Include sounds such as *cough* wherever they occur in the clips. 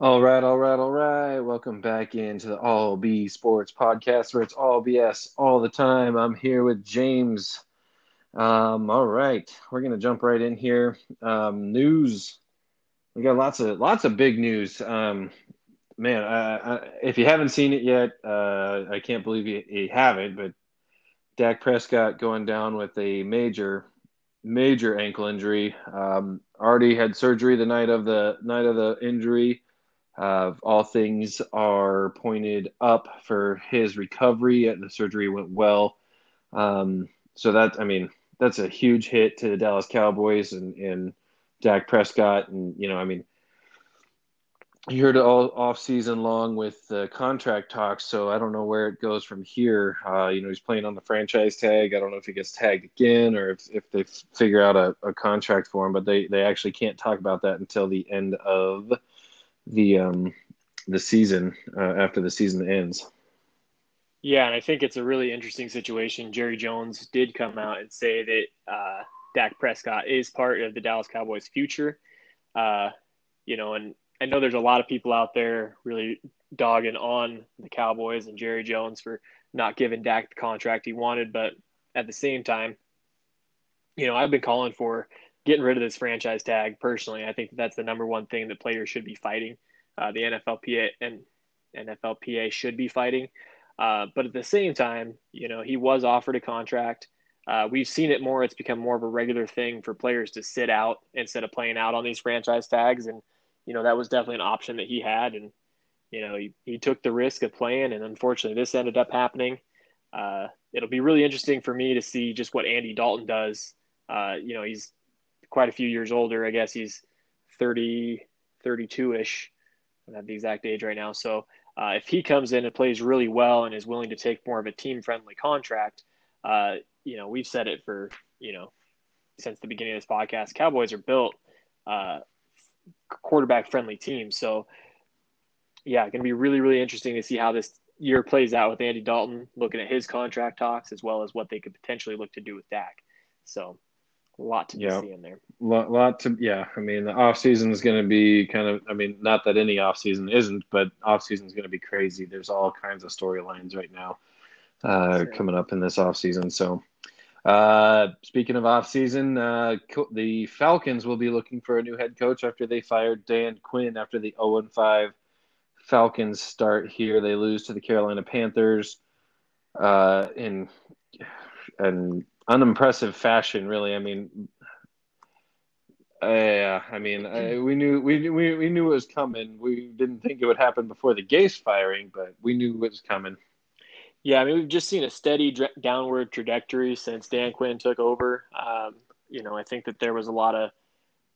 All right, all right, all right. Welcome back into the All B Sports Podcast, where it's all BS all the time. I'm here with James. Um, all right, we're gonna jump right in here. Um, news. We got lots of lots of big news. Um, man, I, I, if you haven't seen it yet, uh, I can't believe you, you haven't. But Dak Prescott going down with a major, major ankle injury. Um, already had surgery the night of the night of the injury. Uh, all things are pointed up for his recovery. The surgery went well. Um, so that, I mean, that's a huge hit to the Dallas Cowboys and, and Dak Prescott. And, you know, I mean, you heard all off season long with the contract talks, so I don't know where it goes from here. Uh, you know, he's playing on the franchise tag. I don't know if he gets tagged again or if, if they figure out a, a contract for him, but they, they actually can't talk about that until the end of the um, the season uh, after the season ends. Yeah, and I think it's a really interesting situation. Jerry Jones did come out and say that uh, Dak Prescott is part of the Dallas Cowboys' future. Uh, you know, and I know there's a lot of people out there really dogging on the Cowboys and Jerry Jones for not giving Dak the contract he wanted, but at the same time, you know, I've been calling for getting rid of this franchise tag personally. I think that's the number one thing that players should be fighting. Uh, the NFLPA and NFLPA should be fighting. Uh, but at the same time, you know, he was offered a contract. Uh, we've seen it more. It's become more of a regular thing for players to sit out instead of playing out on these franchise tags. And, you know, that was definitely an option that he had. And, you know, he, he took the risk of playing. And unfortunately, this ended up happening. Uh, it'll be really interesting for me to see just what Andy Dalton does. Uh, you know, he's quite a few years older. I guess he's 30, 32 ish. I don't have the exact age right now. So uh, if he comes in and plays really well and is willing to take more of a team friendly contract, uh, you know, we've said it for, you know, since the beginning of this podcast, Cowboys are built uh, quarterback friendly teams. So, yeah, going to be really, really interesting to see how this year plays out with Andy Dalton, looking at his contract talks as well as what they could potentially look to do with Dak. So, a lot to yeah. see in there. Lot, lot to yeah. I mean, the off season is going to be kind of. I mean, not that any off season isn't, but off season is going to be crazy. There's all kinds of storylines right now uh, sure. coming up in this off season. So, uh, speaking of off season, uh, the Falcons will be looking for a new head coach after they fired Dan Quinn after the 0 5 Falcons start here. They lose to the Carolina Panthers uh, in and unimpressive fashion, really. I mean, yeah, I mean, I, we knew we, we we knew it was coming. We didn't think it would happen before the Gase firing, but we knew it was coming. Yeah, I mean, we've just seen a steady downward trajectory since Dan Quinn took over. Um, you know, I think that there was a lot of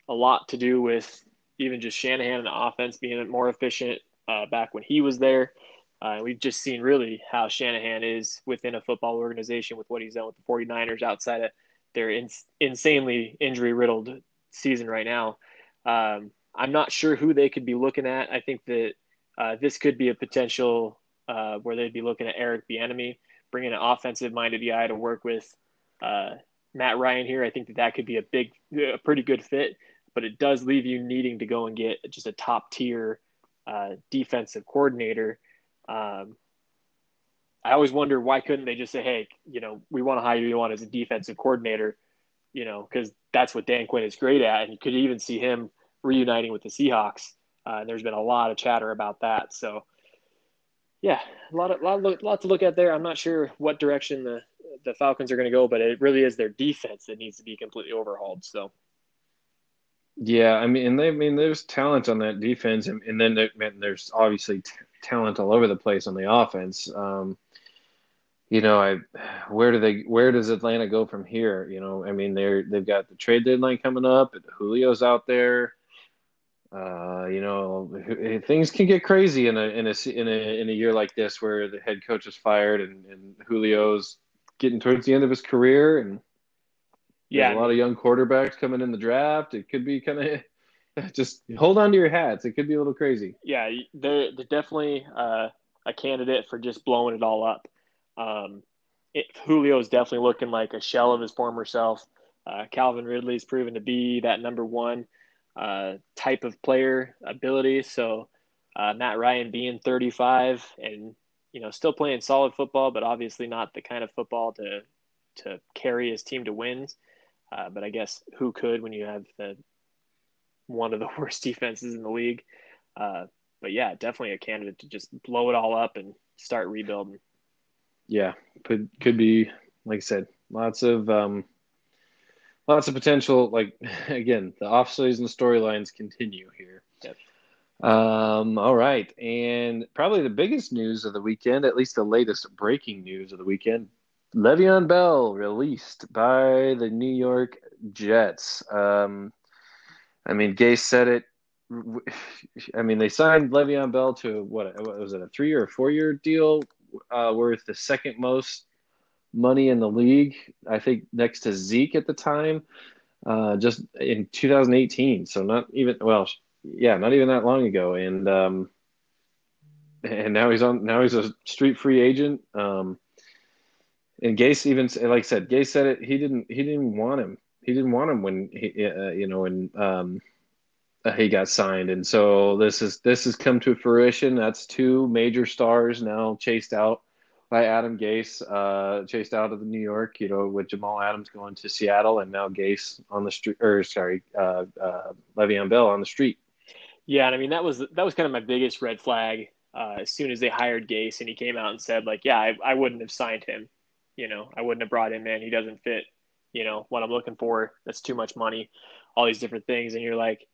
a lot to do with even just Shanahan and the offense being more efficient uh, back when he was there. Uh, we've just seen really how Shanahan is within a football organization with what he's done with the 49ers outside of their in, insanely injury riddled season right now. Um, I'm not sure who they could be looking at. I think that uh, this could be a potential uh, where they'd be looking at Eric Bieniemy, bringing an offensive minded guy to work with uh, Matt Ryan here. I think that that could be a big, a pretty good fit, but it does leave you needing to go and get just a top tier uh, defensive coordinator um, I always wonder why couldn't they just say, "Hey, you know, we want to hire you on as a defensive coordinator," you know, because that's what Dan Quinn is great at, and you could even see him reuniting with the Seahawks. Uh, there's been a lot of chatter about that, so yeah, a lot of lot, lot to look at there. I'm not sure what direction the the Falcons are going to go, but it really is their defense that needs to be completely overhauled. So. Yeah, I mean, and they, I mean, there's talent on that defense, and, and then there, man, there's obviously t- talent all over the place on the offense. Um, you know, I where do they where does Atlanta go from here? You know, I mean they're they've got the trade deadline coming up. Julio's out there. Uh, you know, things can get crazy in a in a in a in a year like this where the head coach is fired and, and Julio's getting towards the end of his career and yeah, a lot of young quarterbacks coming in the draft. It could be kind of *laughs* just hold on to your hats. It could be a little crazy. Yeah, they're, they're definitely uh, a candidate for just blowing it all up. Um, it, Julio is definitely looking like a shell of his former self. Uh, Calvin Ridley is proven to be that number one uh, type of player ability. So uh, Matt Ryan being 35 and you know still playing solid football, but obviously not the kind of football to to carry his team to wins. Uh, but I guess who could when you have the one of the *laughs* worst defenses in the league? Uh, but yeah, definitely a candidate to just blow it all up and start rebuilding. Yeah, could could be like I said, lots of um, lots of potential. Like *laughs* again, the off season storylines continue here. Yep. Um, all right, and probably the biggest news of the weekend, at least the latest breaking news of the weekend, Le'Veon Bell released by the New York Jets. Um, I mean, Gase said it. I mean, they signed Le'Veon Bell to what, what was it, a three or four year deal uh, worth the second most money in the league, I think, next to Zeke at the time, uh, just in 2018. So not even well, yeah, not even that long ago, and um, and now he's on. Now he's a street free agent. Um, and Gase even like I said, Gase said it. He didn't. He didn't want him. He didn't want him when he, uh, you know, when um, uh, he got signed. And so this is this has come to fruition. That's two major stars now chased out by Adam Gase, uh, chased out of New York. You know, with Jamal Adams going to Seattle, and now Gase on the street, or sorry, uh, uh, Le'Veon Bell on the street. Yeah, and I mean that was that was kind of my biggest red flag. Uh, as soon as they hired Gase, and he came out and said like, "Yeah, I, I wouldn't have signed him. You know, I wouldn't have brought him in. He doesn't fit. You know what I'm looking for. That's too much money. All these different things." And you're like,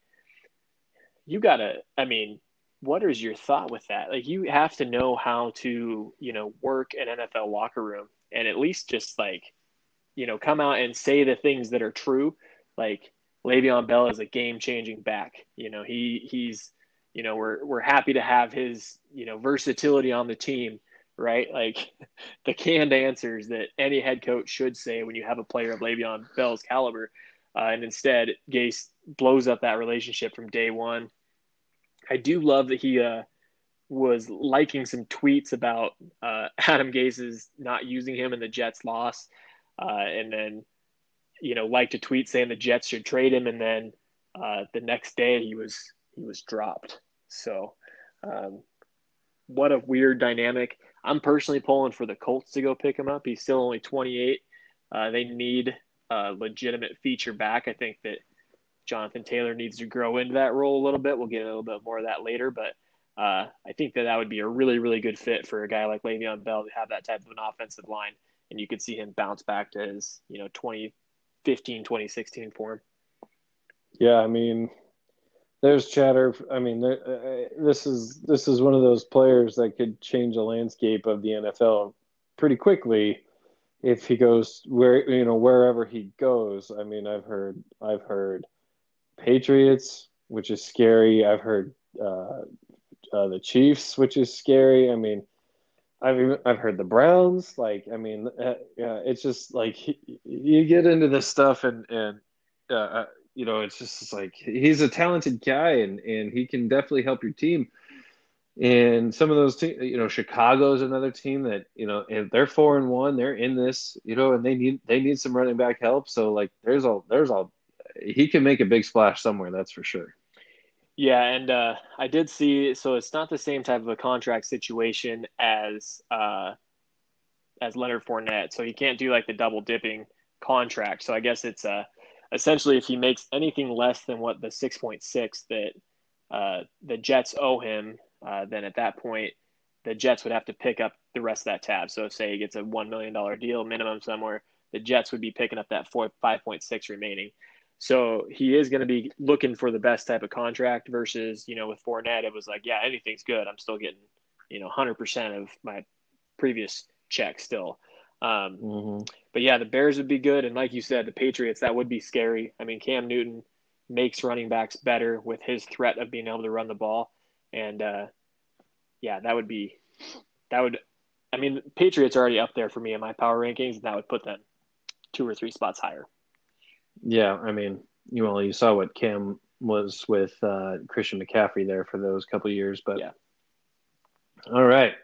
you gotta. I mean, what is your thought with that? Like, you have to know how to, you know, work an NFL locker room, and at least just like, you know, come out and say the things that are true. Like, Le'Veon Bell is a game changing back. You know, he he's you know, we're we're happy to have his, you know, versatility on the team, right? Like *laughs* the canned answers that any head coach should say when you have a player of Le'Veon Bell's caliber. Uh, and instead, Gase blows up that relationship from day one. I do love that he uh, was liking some tweets about uh, *laughs* Adam Gase's not using him in the Jets loss, uh, and then you know, liked a tweet saying the Jets should trade him, and then uh, the next day he was he was dropped. So, um, what a weird dynamic. I'm personally pulling for the Colts to go pick him up. He's still only 28. Uh, they need a legitimate feature back. I think that Jonathan Taylor needs to grow into that role a little bit. We'll get a little bit more of that later, but uh, I think that that would be a really, really good fit for a guy like Le'Veon Bell to have that type of an offensive line, and you could see him bounce back to his, you know, 2015, 2016 form. Yeah, I mean, there's chatter. I mean, there, uh, this is this is one of those players that could change the landscape of the NFL pretty quickly if he goes where you know wherever he goes. I mean, I've heard I've heard Patriots, which is scary. I've heard uh, uh, the Chiefs, which is scary. I mean, I've even, I've heard the Browns. Like, I mean, uh, it's just like you get into this stuff, and and uh, uh, you know, it's just like he's a talented guy, and and he can definitely help your team. And some of those you know, Chicago's another team that you know, if they're four and one, they're in this, you know, and they need they need some running back help. So like, there's a there's a he can make a big splash somewhere, that's for sure. Yeah, and uh, I did see. So it's not the same type of a contract situation as uh, as Leonard Fournette. So he can't do like the double dipping contract. So I guess it's uh, essentially if he makes anything less than what the six point six that uh, the Jets owe him, uh, then at that point the Jets would have to pick up the rest of that tab. So say he gets a one million dollar deal minimum somewhere, the Jets would be picking up that four five point six remaining. So he is going to be looking for the best type of contract versus, you know, with Fournette, it was like, yeah, anything's good. I'm still getting, you know, 100% of my previous check still. Um, mm-hmm. But yeah, the Bears would be good. And like you said, the Patriots, that would be scary. I mean, Cam Newton makes running backs better with his threat of being able to run the ball. And uh, yeah, that would be, that would, I mean, Patriots are already up there for me in my power rankings, and that would put them two or three spots higher. Yeah, I mean, you well, you saw what Cam was with uh, Christian McCaffrey there for those couple years, but yeah. All right.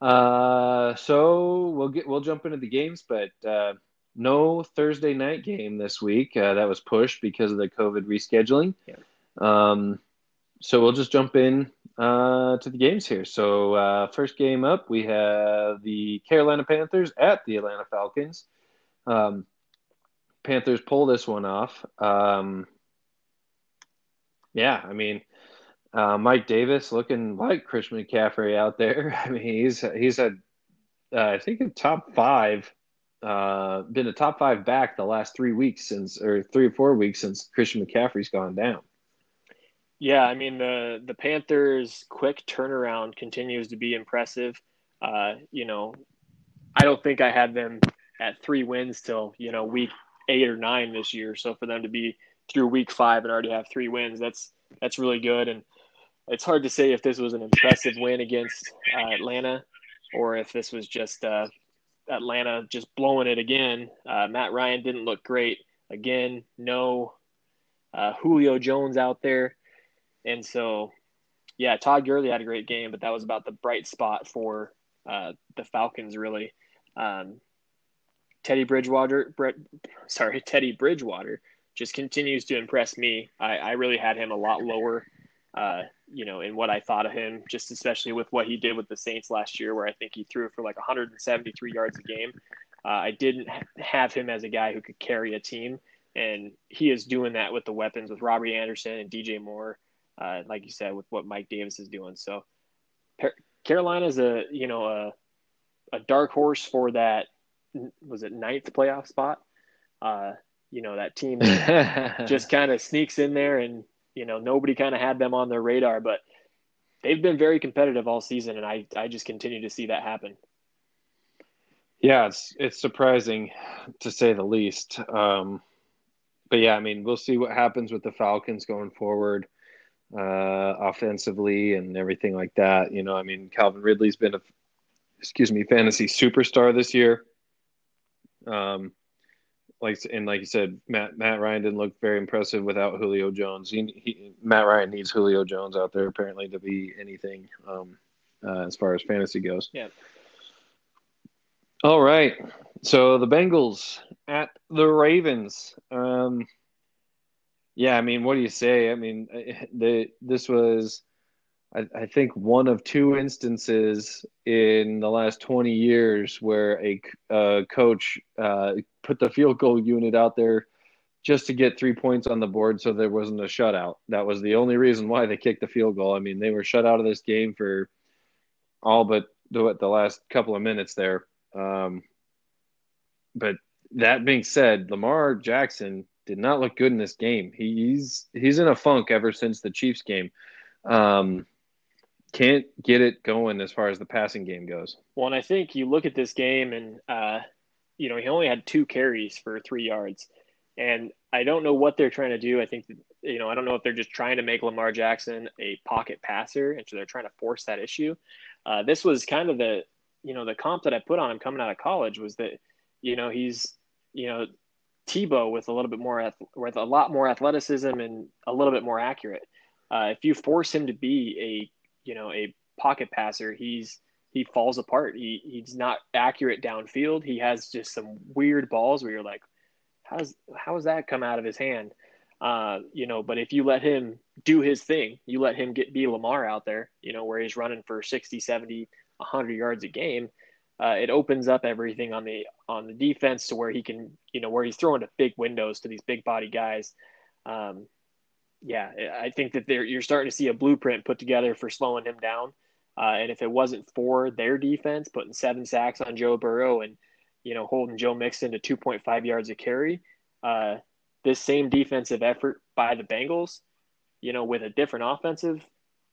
Uh, so we'll get we'll jump into the games, but uh, no Thursday night game this week. Uh, that was pushed because of the COVID rescheduling. Yeah. Um, so we'll just jump in uh, to the games here. So, uh, first game up, we have the Carolina Panthers at the Atlanta Falcons. Um, Panthers pull this one off. Um, yeah, I mean, uh, Mike Davis looking like Christian McCaffrey out there. *laughs* I mean, he's he's a uh, I think a top five, uh, been a top five back the last three weeks since, or three or four weeks since Christian McCaffrey's gone down. Yeah, I mean the the Panthers' quick turnaround continues to be impressive. Uh, you know, I don't think I had them at three wins till you know week eight or nine this year. So for them to be through week five and already have three wins, that's that's really good. And it's hard to say if this was an impressive win against uh, Atlanta or if this was just uh, Atlanta just blowing it again. Uh, Matt Ryan didn't look great again. No uh, Julio Jones out there, and so yeah, Todd Gurley had a great game, but that was about the bright spot for uh, the Falcons really. Um, Teddy Bridgewater, Brett, sorry, *laughs* Teddy Bridgewater just continues to impress me. I, I really had him a lot lower, uh, you know, in what I thought of him, just especially with what he did with the Saints last year, where I think he threw for like 173 yards a game. Uh, I didn't have him as a guy who could carry a team, and he is doing that with the weapons with Robbie Anderson and DJ Moore, uh, like you said, with what Mike Davis is doing. So Carolina is a you know a a dark horse for that was it ninth playoff spot. Uh, you know that team *laughs* just kind of sneaks in there, and you know nobody kind of had them on their radar, but they've been very competitive all season, and I I just continue to see that happen. Yeah, it's it's surprising to say the least. Um, but yeah, I mean, we'll see what happens with the Falcons going forward, uh, offensively and everything like that. You know, I mean, Calvin Ridley's been a, excuse me, fantasy superstar this year. Um, like and like you said, Matt Matt Ryan didn't look very impressive without Julio Jones. He, he Matt Ryan needs Julio Jones out there apparently to be anything um, uh, as far as fantasy goes. Yeah. All right. So the Bengals at the Ravens. Um, yeah, I mean, what do you say? I mean, the this was I, I, think one of two instances in the last 20 years where a uh, coach uh, put the field goal unit out there just to get three points on the board so there wasn't a shutout. That was the only reason why they kicked the field goal. I mean, they were shut out of this game for all but the, the last couple of minutes there. Um, but that being said, Lamar Jackson did not look good in this game. He's he's in a funk ever since the Chiefs game. Um, can't get it going as far as the passing game goes. Well, and I think you look at this game and, uh, you know, he only had two carries for three yards. And I don't know what they're trying to do. I think, that, you know, I don't know if they're just trying to make Lamar Jackson a pocket passer. And so they're trying to force that issue. Uh, this was kind of the, you know, the comp that I put on him coming out of college was that, you know, he's, you know, Tebow with a little bit more, with a lot more athleticism and a little bit more accurate. Uh, if you force him to be a you know a pocket passer, he's he falls apart. He he's not accurate downfield. He has just some weird balls where you're like, how's how does that come out of his hand? Uh, you know, but if you let him do his thing, you let him get be Lamar out there, you know, where he's running for 60, 70, 100 yards a game, uh, it opens up everything on the on the defense to where he can, you know, where he's throwing to big windows to these big body guys. Um, yeah, I think that you're starting to see a blueprint put together for slowing him down. Uh, and if it wasn't for their defense putting seven sacks on Joe Burrow and you know holding Joe Mixon to 2.5 yards a carry, uh, this same defensive effort by the Bengals, you know, with a different offensive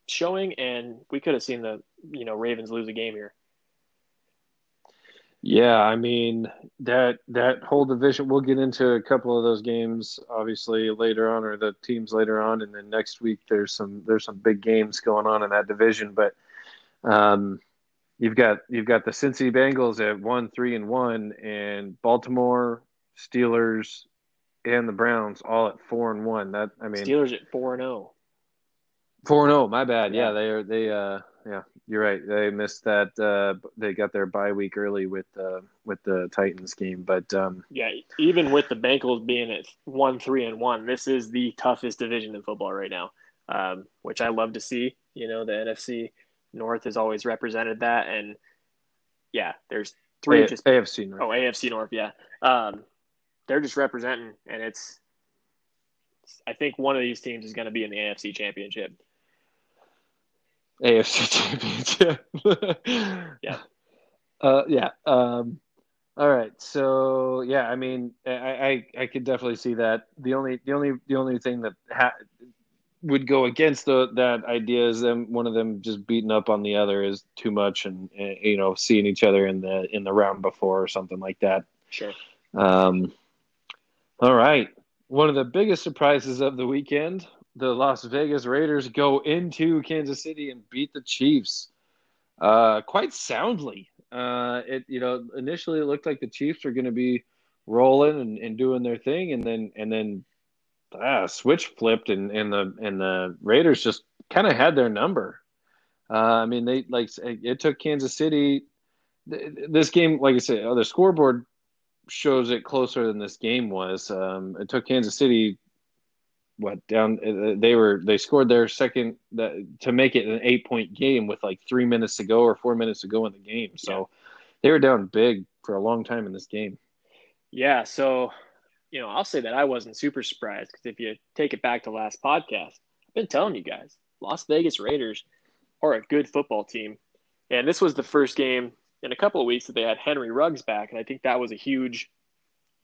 showing, and we could have seen the you know Ravens lose a game here. Yeah, I mean that that whole division. We'll get into a couple of those games, obviously later on, or the teams later on, and then next week there's some there's some big games going on in that division. But um, you've got you've got the Cincy Bengals at one three and one, and Baltimore Steelers and the Browns all at four and one. That I mean Steelers at four and zero. Oh. Four and zero. Oh, my bad. Yeah, they are they uh yeah, you're right. They missed that. Uh, they got their bye week early with uh, with the Titans game, but um, yeah, even with the Bengals being at one three and one, this is the toughest division in football right now. um, which I love to see. You know, the NFC North has always represented that, and yeah, there's three A- just AFC North. oh AFC North, yeah. Um, they're just representing, and it's. I think one of these teams is going to be in the AFC Championship. AFC *laughs* Championship. Yeah. *laughs* Uh, yeah. Um, all right. So yeah, I mean, I, I I could definitely see that. The only the only the only thing that ha- would go against the, that idea is them one of them just beating up on the other is too much, and, and you know seeing each other in the in the round before or something like that. Sure. Um, all right. One of the biggest surprises of the weekend the Las Vegas Raiders go into Kansas City and beat the Chiefs uh, quite soundly. Uh, it you know initially it looked like the Chiefs were going to be rolling and, and doing their thing, and then and then ah, switch flipped, and, and the and the Raiders just kind of had their number. Uh, I mean, they like it took Kansas City. This game, like I said, the scoreboard shows it closer than this game was. Um, it took Kansas City what down they were they scored their second to make it an eight point game with like three minutes to go or four minutes to go in the game. So they were down big for a long time in this game. Yeah so you know i'll say that i wasn't super surprised because if you take it back to last podcast i've been telling you guys las vegas raiders are a good football team. And this was the first game in a couple of weeks that they had henry ruggs back and i think that was a huge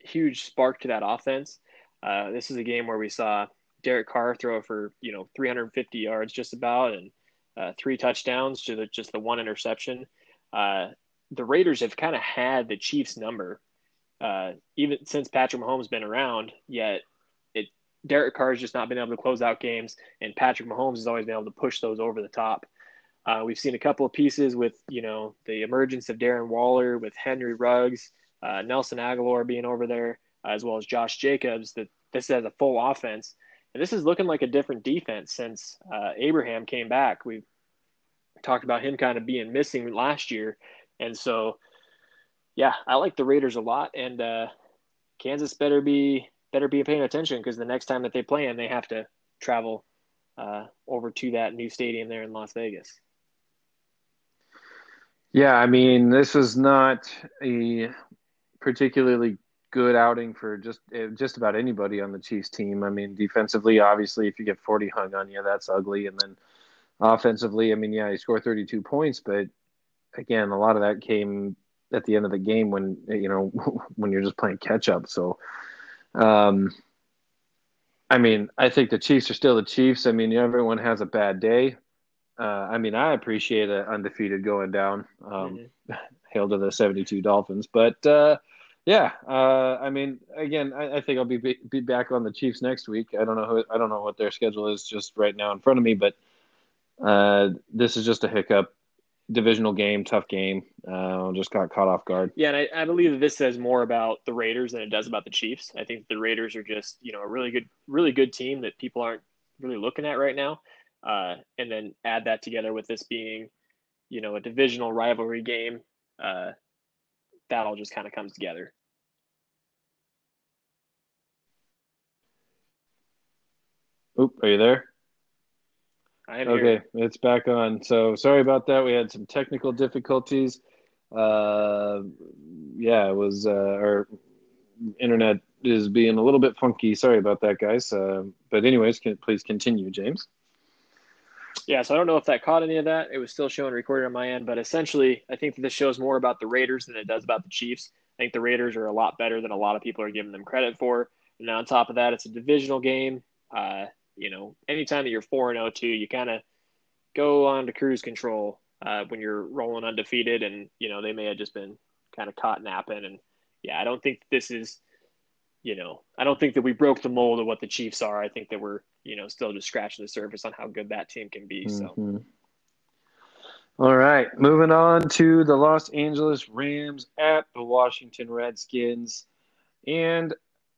huge spark to that offense. Uh, this is a game where we saw Derek Carr throw for you know 350 yards just about and uh, three touchdowns to the, just the one interception. Uh, the Raiders have kind of had the Chiefs' number uh, even since Patrick Mahomes been around. Yet it Derek Carr has just not been able to close out games, and Patrick Mahomes has always been able to push those over the top. Uh, we've seen a couple of pieces with you know the emergence of Darren Waller with Henry Ruggs, uh, Nelson Agholor being over there, as well as Josh Jacobs. That this as a full offense and this is looking like a different defense since uh, Abram came back. We've talked about him kind of being missing last year. And so, yeah, I like the Raiders a lot. And uh, Kansas better be better be paying attention because the next time that they play them, they have to travel uh, over to that new stadium there in Las Vegas. Yeah, I mean, this was not a particularly good outing for just eh, just about anybody on the Chiefs team. I mean, defensively, obviously, if you get 40 hung on you, that's ugly. And then offensively, I mean, yeah, you score 32 points, but again, a lot of that came at the end of the game when you know *laughs* when you're just playing catch up. So, um, I mean, I think the Chiefs are still the Chiefs. I mean, everyone has a bad day. Uh, I mean, I appreciate an undefeated going down. Um, mm-hmm. *laughs* Hail to the 72 Dolphins, but. Uh, yeah, uh, I mean, again, I, I, think I'll be be back on the Chiefs next week. I don't know who, I don't know what their schedule is just right now in front of me, but uh, this is just a hiccup. Divisional game, tough game. Uh, just got caught off guard. Yeah, and I, I, believe that this says more about the Raiders than it does about the Chiefs. I think the Raiders are just you know a really good, really good team that people aren't really looking at right now. Uh, and then add that together with this being, you know, a divisional rivalry game. Uh, that all just kind of comes together. Oop, are you there? I am okay, here. it's back on. So sorry about that. We had some technical difficulties. Uh, yeah, it was uh, our internet is being a little bit funky. Sorry about that, guys. Uh, but anyways, can, please continue, James. Yeah, so I don't know if that caught any of that. It was still showing recorded on my end, but essentially, I think this shows more about the Raiders than it does about the Chiefs. I think the Raiders are a lot better than a lot of people are giving them credit for. And on top of that, it's a divisional game. Uh, you know, anytime that you're 4 and 0 2, you kind of go on to cruise control uh, when you're rolling undefeated. And, you know, they may have just been kind of caught napping. And yeah, I don't think this is, you know, I don't think that we broke the mold of what the Chiefs are. I think that we're you know, still just scratching the surface on how good that team can be. So. Mm-hmm. All right, moving on to the Los Angeles Rams at the Washington Redskins. And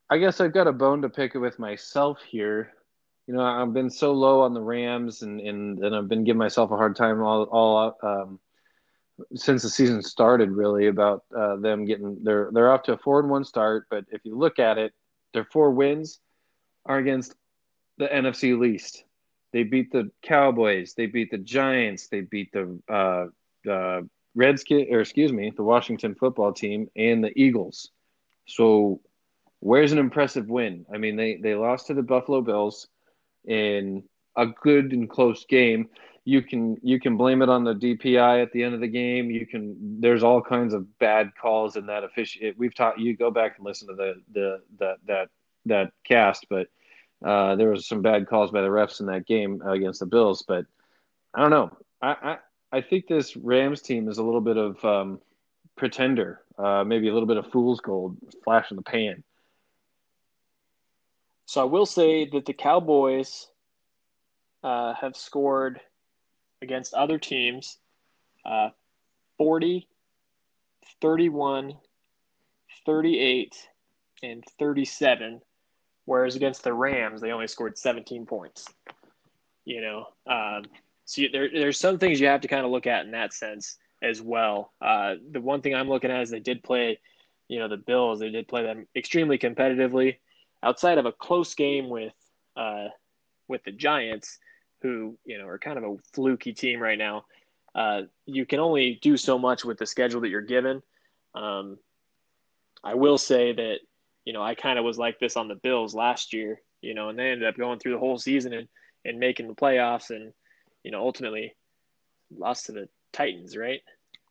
I guess I've got a bone to pick with myself here. You know, I've been so low on the Rams, and and, and I've been giving myself a hard time all all um, since the season started. Really, about uh, them getting they're they're off to a four and one start, but if you look at it, their four wins are against the NFC least. They beat the Cowboys. They beat the Giants. They beat the uh, the Redskins, or excuse me, the Washington football team and the Eagles. So, where's an impressive win? I mean, they they lost to the Buffalo Bills in a good and close game. You can you can blame it on the DPI at the end of the game. You can there's all kinds of bad calls in that official. We've taught you go back and listen to the the that that that cast, but uh, there was some bad calls by the refs in that game against the Bills. But I don't know. I I, I think this Rams team is a little bit of um, pretender, uh, maybe a little bit of fool's gold, flash in the pan. So I will say that the Cowboys uh, have scored against other teams uh, 40, 31, 38, and 37, whereas against the Rams, they only scored 17 points. You know, um, so there, there's some things you have to kind of look at in that sense as well. Uh, the one thing I'm looking at is they did play, you know, the Bills. They did play them extremely competitively. Outside of a close game with uh, with the Giants, who you know are kind of a fluky team right now, uh, you can only do so much with the schedule that you're given. Um, I will say that you know I kind of was like this on the Bills last year, you know, and they ended up going through the whole season and and making the playoffs, and you know ultimately lost to the Titans, right?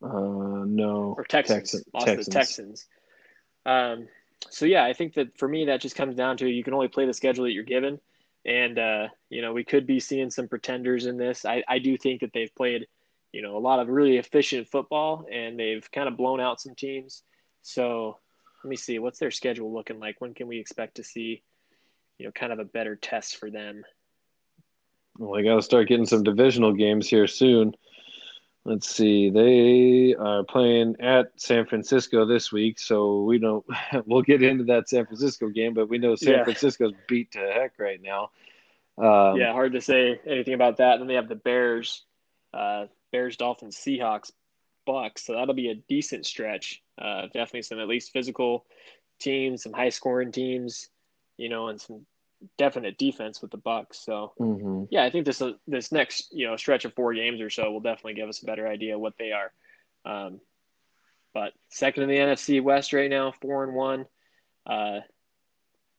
Uh, no. Or Texans. Texans. Lost Texans. to the Texans. Um, so yeah, I think that for me that just comes down to you can only play the schedule that you're given, and uh, you know we could be seeing some pretenders in this. I, I do think that they've played, you know, a lot of really efficient football, and they've kind of blown out some teams. So let me see what's their schedule looking like. When can we expect to see, you know, kind of a better test for them? Well, they got to start getting some divisional games here soon. Let's see. They are playing at San Francisco this week, so we don't. *laughs* We'll get into that San Francisco game, but we know San yeah. Francisco's beat to heck right now. Um, yeah, hard to say anything about that. And then they have the Bears, uh, Bears, Dolphins, Seahawks, Bucks. So that'll be a decent stretch. Uh, definitely some at least physical teams, some high scoring teams, you know, and some definite defense with the Bucks. So mm-hmm. yeah, I think this uh, this next you know stretch of four games or so will definitely give us a better idea what they are. Um, but second in the NFC West right now, four and one. Uh,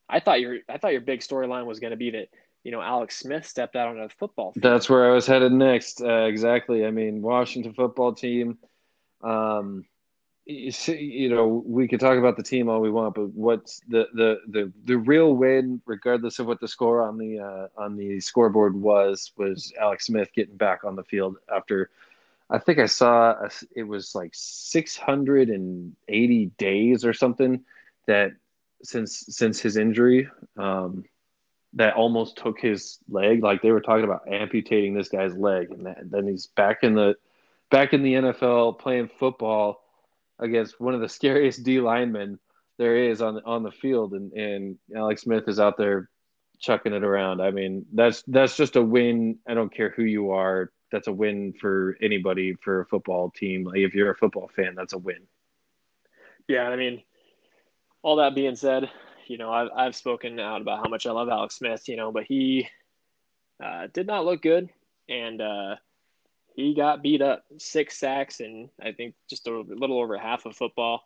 I thought your I thought your big storyline was going to be that you know Alex Smith stepped out on a football. Field. That's where I was headed next. Uh, exactly. I mean, Washington football team. Um, you know, we could talk about the team all we want, but what's the the the, the real win, regardless of what the score on the uh, on the scoreboard was, was Alex Smith getting back on the field after. I think I saw a, it was like 680 days or something that since since his injury um, that almost took his leg. Like they were talking about amputating this guy's leg, and that, then he's back in the back in the NFL playing football against one of the *laughs* scariest D linemen there is on on the field, and and Alex Smith is out there chucking it around. I mean, that's that's just a win. I don't care who you are. That's a win for anybody for a football team. Like if you're a football fan, that's a win. Yeah, I mean, all that being said, you know, I've I've spoken out about how much I love Alex Smith, you know, but he uh, did not look good, and uh, he got beat up six sacks and I think just a little over half of football,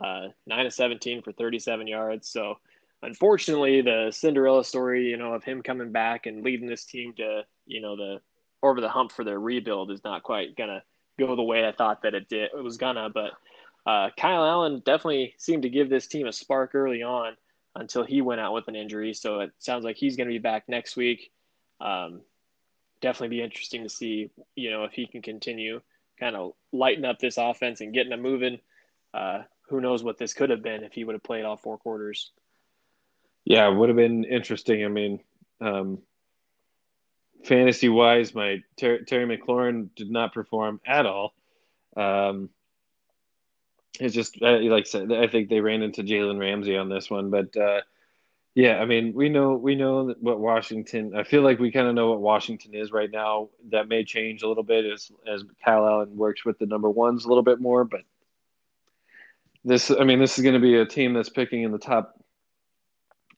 uh, nine of 17 for 37 yards. So unfortunately, the Cinderella story, you know, of him coming back and leading this team to, you know, the over the hump for their rebuild is not quite gonna go the way I thought that it did. It was gonna, but uh, Kyle Allen definitely seemed to give this team a spark early on until he went out with an injury. So it sounds like he's going to be back next week. Um, definitely be interesting to see, you know, if he can continue kind of lighten up this offense and getting them moving. Uh, who knows what this could have been if he would have played all four quarters. Yeah, it would have been interesting. I mean, um, fantasy wise, my Ter- Terry McLaurin did not perform at all. Um, it's just like I said, I think they ran into Jalen Ramsey on this one, but uh, yeah, I mean, we know we know what Washington. I feel like we kind of know what Washington is right now. That may change a little bit as as Kyle Allen works with the number ones a little bit more. But this, I mean, this is going to be a team that's picking in the top,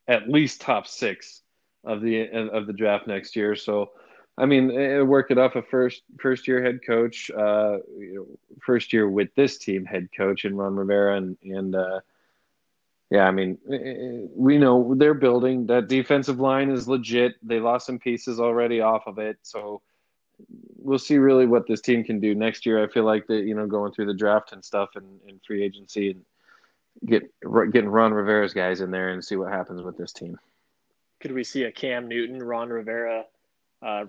at least top six of the of the draft next year. So I mean, work it off a first first year head coach, uh, you know, first year with this team head coach and Ron Rivera, and and uh, yeah, I mean, we know they're building that defensive line is legit. They lost some pieces already off of it, so we'll see really what this team can do next year. I feel like that you know going through the draft and stuff and, and free agency and get getting Ron Rivera's guys in there and see what happens with this team. Could we see a Cam Newton, Ron Rivera uh,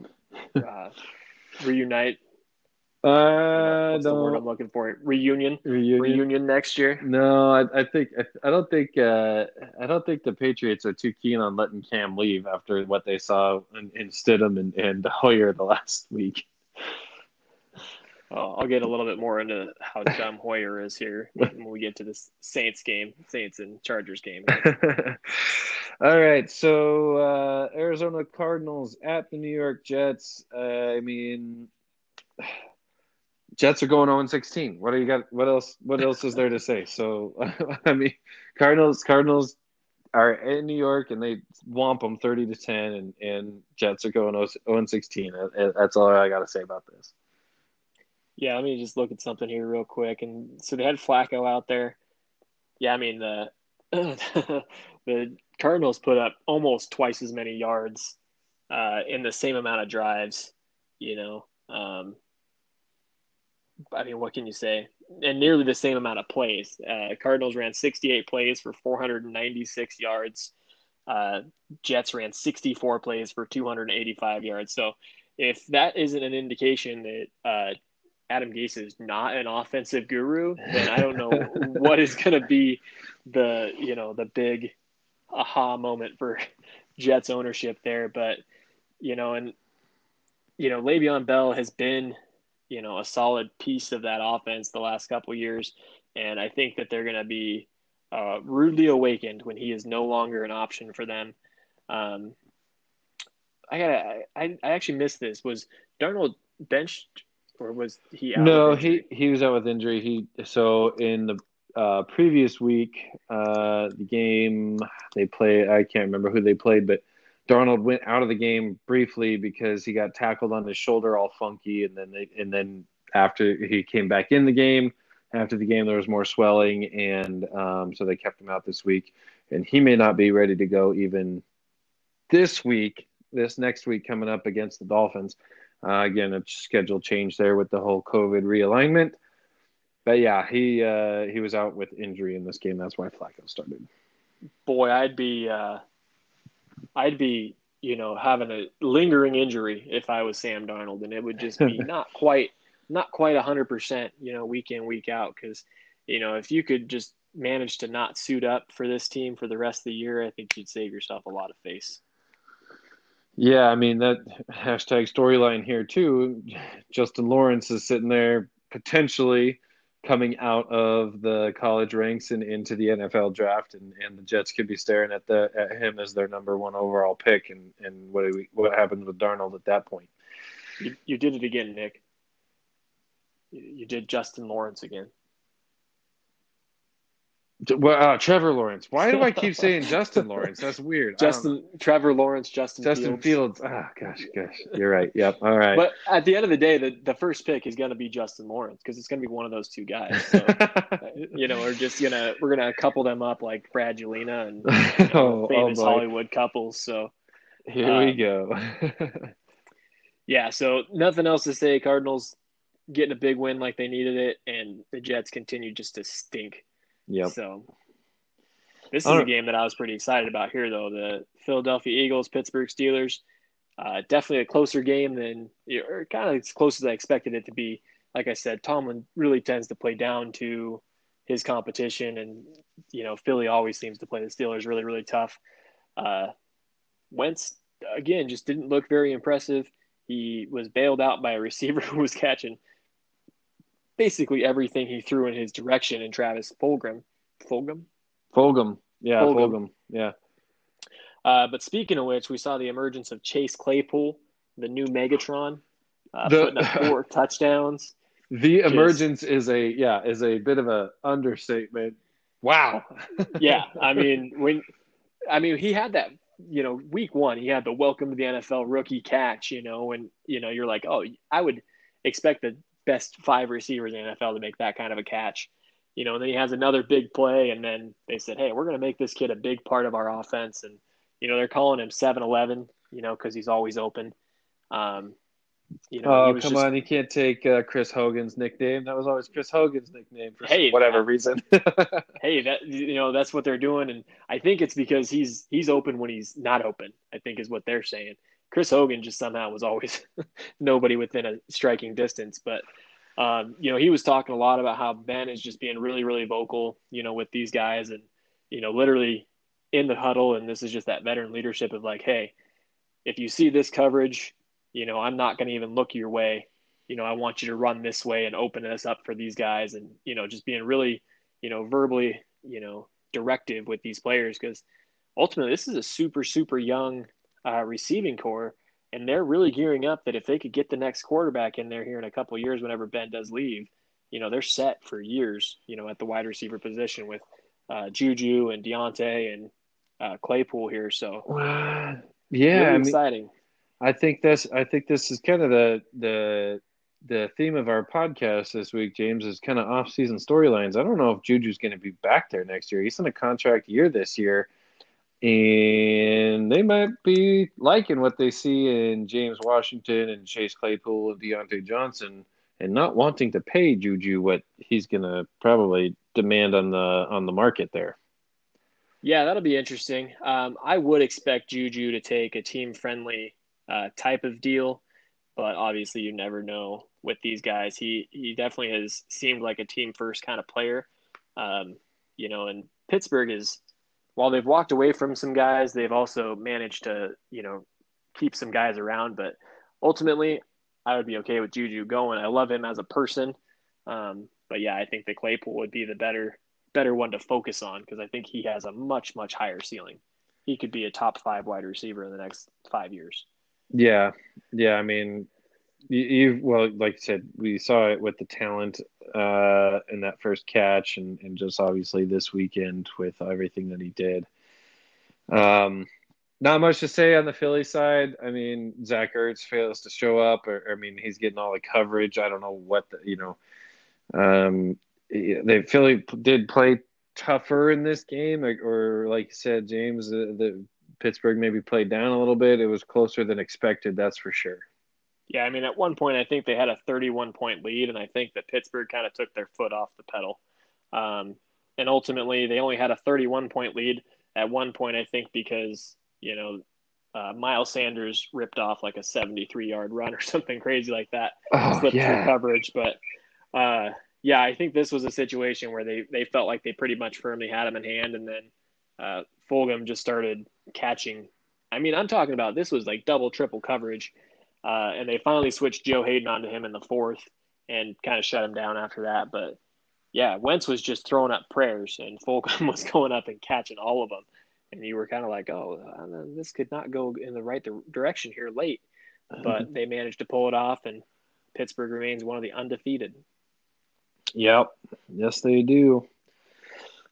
uh, reunite uh, What's no. the word I'm looking for? Reunion. Reunion. Reunion next year. No, I, I think I, I, don't think uh, I don't think the Patriots are too keen on letting Cam leave after what they saw in, in Stidham and, and *laughs* Hoyer the last week. I'll get a little bit more into how dumb Hoyer is here when we get to this Saints game, Saints and Chargers game. *laughs* All right, so uh, Arizona Cardinals at the New York Jets. Uh, I mean. Jets are going 0 16. What do you got? What else? What else is there to say? So, *laughs* I mean, Cardinals Cardinals are in New York and they womp them 30 to 10, and, and Jets are going 0 16. That's all I got to say about this. Yeah, let me just look at something here real quick. And so they had Flacco out there. Yeah, I mean the *laughs* the Cardinals put up almost twice as many yards uh, in the same amount of drives. You know, um, I mean, what can you say? And nearly the same amount of plays. Uh, Cardinals ran 68 plays for 496 yards. Uh, Jets ran 64 plays for 285 yards. So if that isn't an indication that uh, Adam Gase is not an offensive guru, then I don't know *laughs* what is going to be the you know the big aha moment for *laughs* Jets ownership there. But you know, and you know, Le'Veon Bell has been you know a solid piece of that offense the last couple years, and I think that they're going to be uh, rudely awakened when he is no longer an option for them. Um, I got I I actually missed this. Was Darnold benched or was he out? No, he he was out with injury. He so in the uh, previous week, uh, the game they played. I can't remember who they played, but Darnold went out of the game briefly because he got tackled on his shoulder all funky, and then they, and then after he came back in the game, after the game there was more swelling, and um, so they kept him out this week, and he may not be ready to go even this week, this next week coming up against the Dolphins. Uh, again, a schedule change there with the whole COVID realignment. But yeah, he uh, he was out with injury in this game. That's why Flacco started. Boy, I'd be uh, I'd be, you know, having a lingering injury if I was Sam Darnold, and it would just be *laughs* not quite, not quite hundred percent, you know, week in week out. Because, you know, if you could just manage to not suit up for this team for the rest of the year, I think you'd save yourself a lot of face. Yeah, I mean that hashtag storyline here too. Justin Lawrence is sitting there potentially coming out of the college ranks and into the NFL draft, and, and the Jets could be staring at the at him as their number one overall pick. And and what we, what happens with Darnold at that point? You, you did it again, Nick. You did Justin Lawrence again. Well, uh, Trevor Lawrence. Why do I keep saying *laughs* Justin Lawrence? That's weird. Justin, Trevor Lawrence, Justin. Justin Fields. Fields. Oh gosh, gosh. You're right. Yep. All right. But at the end of the day, the, the first pick is going to be Justin Lawrence because it's going to be one of those two guys. So, *laughs* you know, we're just gonna we're gonna couple them up like Bradulina and *laughs* you know, oh, oh famous oh Hollywood couples. So here um, we go. yeah. So nothing else to say. Cardinals getting a big win like they needed it, and the Jets continue just to stink. Yep. So this is a game that I was pretty excited about here, though. The Philadelphia Eagles, Pittsburgh Steelers. Uh, definitely a closer game than, or kind of as close as I expected it to be. Like I said, Tomlin really tends to play down to his competition, and you know Philly always seems to play the Steelers really, really tough. Uh, Wentz again just didn't look very impressive. He was bailed out by a receiver *laughs* who was catching basically everything he threw in his direction in Travis Fulgham. Fulgham? Fulgham. Yeah, Fulgham. Fulgham. Yeah. Uh, but speaking of which, we saw the emergence of Chase Claypool, the new Megatron, uh, the, putting up four *laughs* touchdowns. The emergence is a yeah is a bit of a understatement. Wow. *laughs* yeah, I mean when, I mean he had that you know, week one, he had the welcome to the NFL rookie catch, you know, and, you know, you're like, oh, I would expect the best five receivers in the NFL to make that kind of a catch. You know, and then he has another big play, and then they said, hey, we're going to make this kid a big part of our offense. And, you know, they're calling him 7 Eleven, you know, because he's always open. Um, you know, oh come just, on! You can't take uh, Chris Hogan's nickname. That was always Chris Hogan's nickname for hey, whatever reason. *laughs* hey, that you know that's what they're doing, and I think it's because he's he's open when he's not open. I think is what they're saying. Chris Hogan just somehow was always *laughs* nobody within a striking distance, but um, you know he was talking a lot about how Ben is just being really really vocal, you know, with these guys, and you know literally in the huddle, and this is just that veteran leadership of like, hey, if you see this coverage you know, I'm not going to even look your way. You know, I want you to run this way and open this up for these guys and, you know, just being really, you know, verbally, you know, directive with these players. Because ultimately this is a super, super young uh, receiving core. And they're really gearing up that if they could get the next quarterback in there here in a couple years, whenever Ben does leave, you know, they're set for years, you know, at the wide receiver position with uh, Juju and Diontae and uh, Claypool here. So, yeah, really I mean, exciting. I think this I think this is kind of the the the theme of our podcast this week, James, is kind of off season storylines. I don't know if Juju's going to be back there next year. He's in a contract year this year, and they might be liking what they see in James Washington and Chase Claypool and Diontae Johnson, and not wanting to pay Juju what he's to probably demand on the on the market there. Yeah, that'll be interesting. Um, I would expect Juju to take a team friendly uh, type of deal. But obviously, you never know with these guys. He he definitely has seemed like a team first kind of player. Um, you know, and Pittsburgh is while they've walked away from some guys, they've also managed to you know keep some guys around. But ultimately, I would be okay with Juju going. I love him as a person. Um, but yeah, I think the Claypool would be the better better one to focus on because I think he has a much much higher ceiling. He could be a top five wide receiver in the next five years. Yeah, yeah. I mean, you, you well, like you said, we saw it with the talent uh, in that first catch, and and just obviously this weekend with everything that he did. Um, not much to say on the Philly side. I mean, Zach Ertz fails to show up, or, I mean, he's getting all the coverage. I don't know what the you know. Um, they Philly did play tougher in this game, or, or like you said, James, the, the Pittsburgh maybe played down a little bit. It was closer than expected, that's for sure. Yeah, I mean, at one point, I think they had a 31 point lead, and I think that Pittsburgh kind of took their foot off the pedal. Um, and ultimately, they only had a 31 point lead at one point, I think, because, you know, uh, Miles Sanders ripped off like a 73 yard run or *laughs* something crazy like that, oh, slipped yeah. through coverage. But uh, yeah, I think this was a situation where they, they felt like they pretty much firmly had him in hand, and then uh, Fulgham just started catching. I mean, I'm talking about this was like double, triple coverage. Uh, and they finally switched Joe Haden onto him in the fourth and kind of shut him down after that. But yeah, Wentz was just throwing up prayers, and *laughs* Fulgham was going up and catching all of them. And you were kind of like, oh, this could not go in the right direction here late. But they managed to pull it off, and Pittsburgh remains one of the undefeated. Yep. Yes, they do.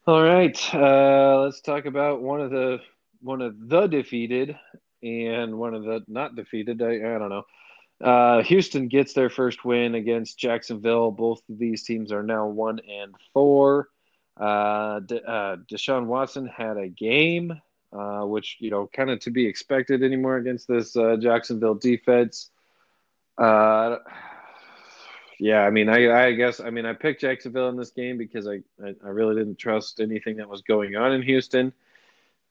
All right. Uh, let's talk about one of the one of the defeated and one of the not defeated. I, I don't know. Uh, Houston gets their first win against Jacksonville. Both of these teams are now one and four. Uh, De, uh, Deshaun Watson had a game, uh, which you know, kind of to be expected anymore against this uh, Jacksonville defense. Uh, yeah, I mean, I, I guess, I mean, I picked Jacksonville in this game because I, I, I really didn't trust anything that was going on in Houston.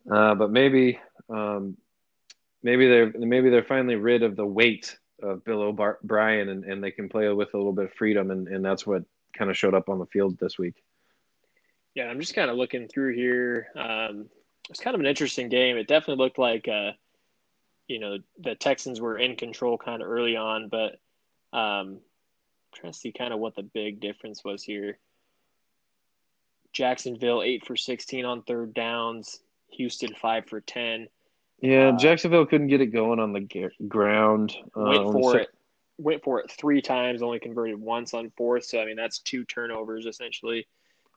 But maybe um, maybe they're maybe they're finally rid of the weight of Bill O'Brien and, and they can play with a little bit of freedom and, and that's what kind of showed up on the field this week. Yeah, I'm just kind of looking through here. Um, it's kind of an interesting game. It definitely looked like uh, you know the Texans were in control kind of early on, but um, trying to see kind of what the big difference was here. Jacksonville eight for 16 on third downs. Houston five for ten. Yeah, uh, Jacksonville couldn't get it going on the ground. Went um, for it. Went for it three times, only converted once on fourth. So I mean, that's two turnovers essentially.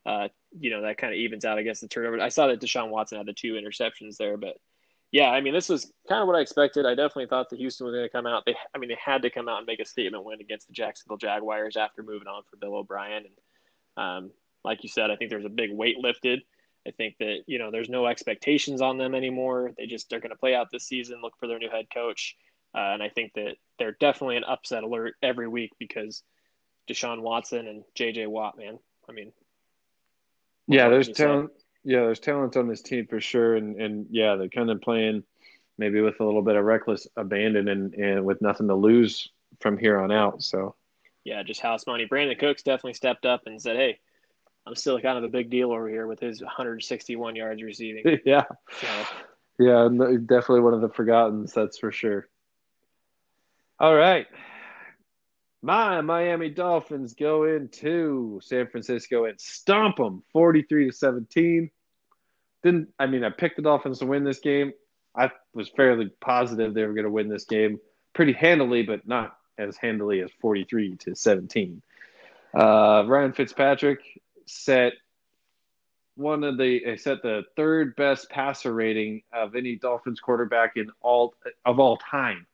Uh, you know that kind of evens out, against the turnover. I saw that Deshaun Watson had the two interceptions there, but yeah, I mean, this was kind of what I expected. I definitely thought that Houston was going to come out. They, I mean, they had to come out and make a statement win against the Jacksonville Jaguars after moving on for Bill O'Brien. And um, like you said, I think there's a big weight lifted. I think that you know there's no expectations on them anymore. They just they're going to play out this season, look for their new head coach, uh, and I think that they're definitely an upset alert every week because Deshaun Watson and J.J. Watt, man. I mean, yeah, there's talent. Say? Yeah, there's talent on this team for sure, and and yeah, they're kind of playing maybe with a little bit of reckless abandon and, and with nothing to lose from here on out. So, yeah, just house money. Brandin Cooks definitely stepped up and said, "Hey, I'm still kind of a big deal over here with his 161 yards receiving." *laughs* yeah, so. yeah, definitely one of the forgotten. That's for sure. All right. My Miami Dolphins go into San Francisco and stomp them 43 to 17. Didn't I mean I picked the Dolphins to win this game. I was fairly positive they were going to win this game pretty handily, but not as handily as 43 to 17. Uh, Ryan Fitzpatrick set one of the set the third best passer rating of any Dolphins quarterback in all of all time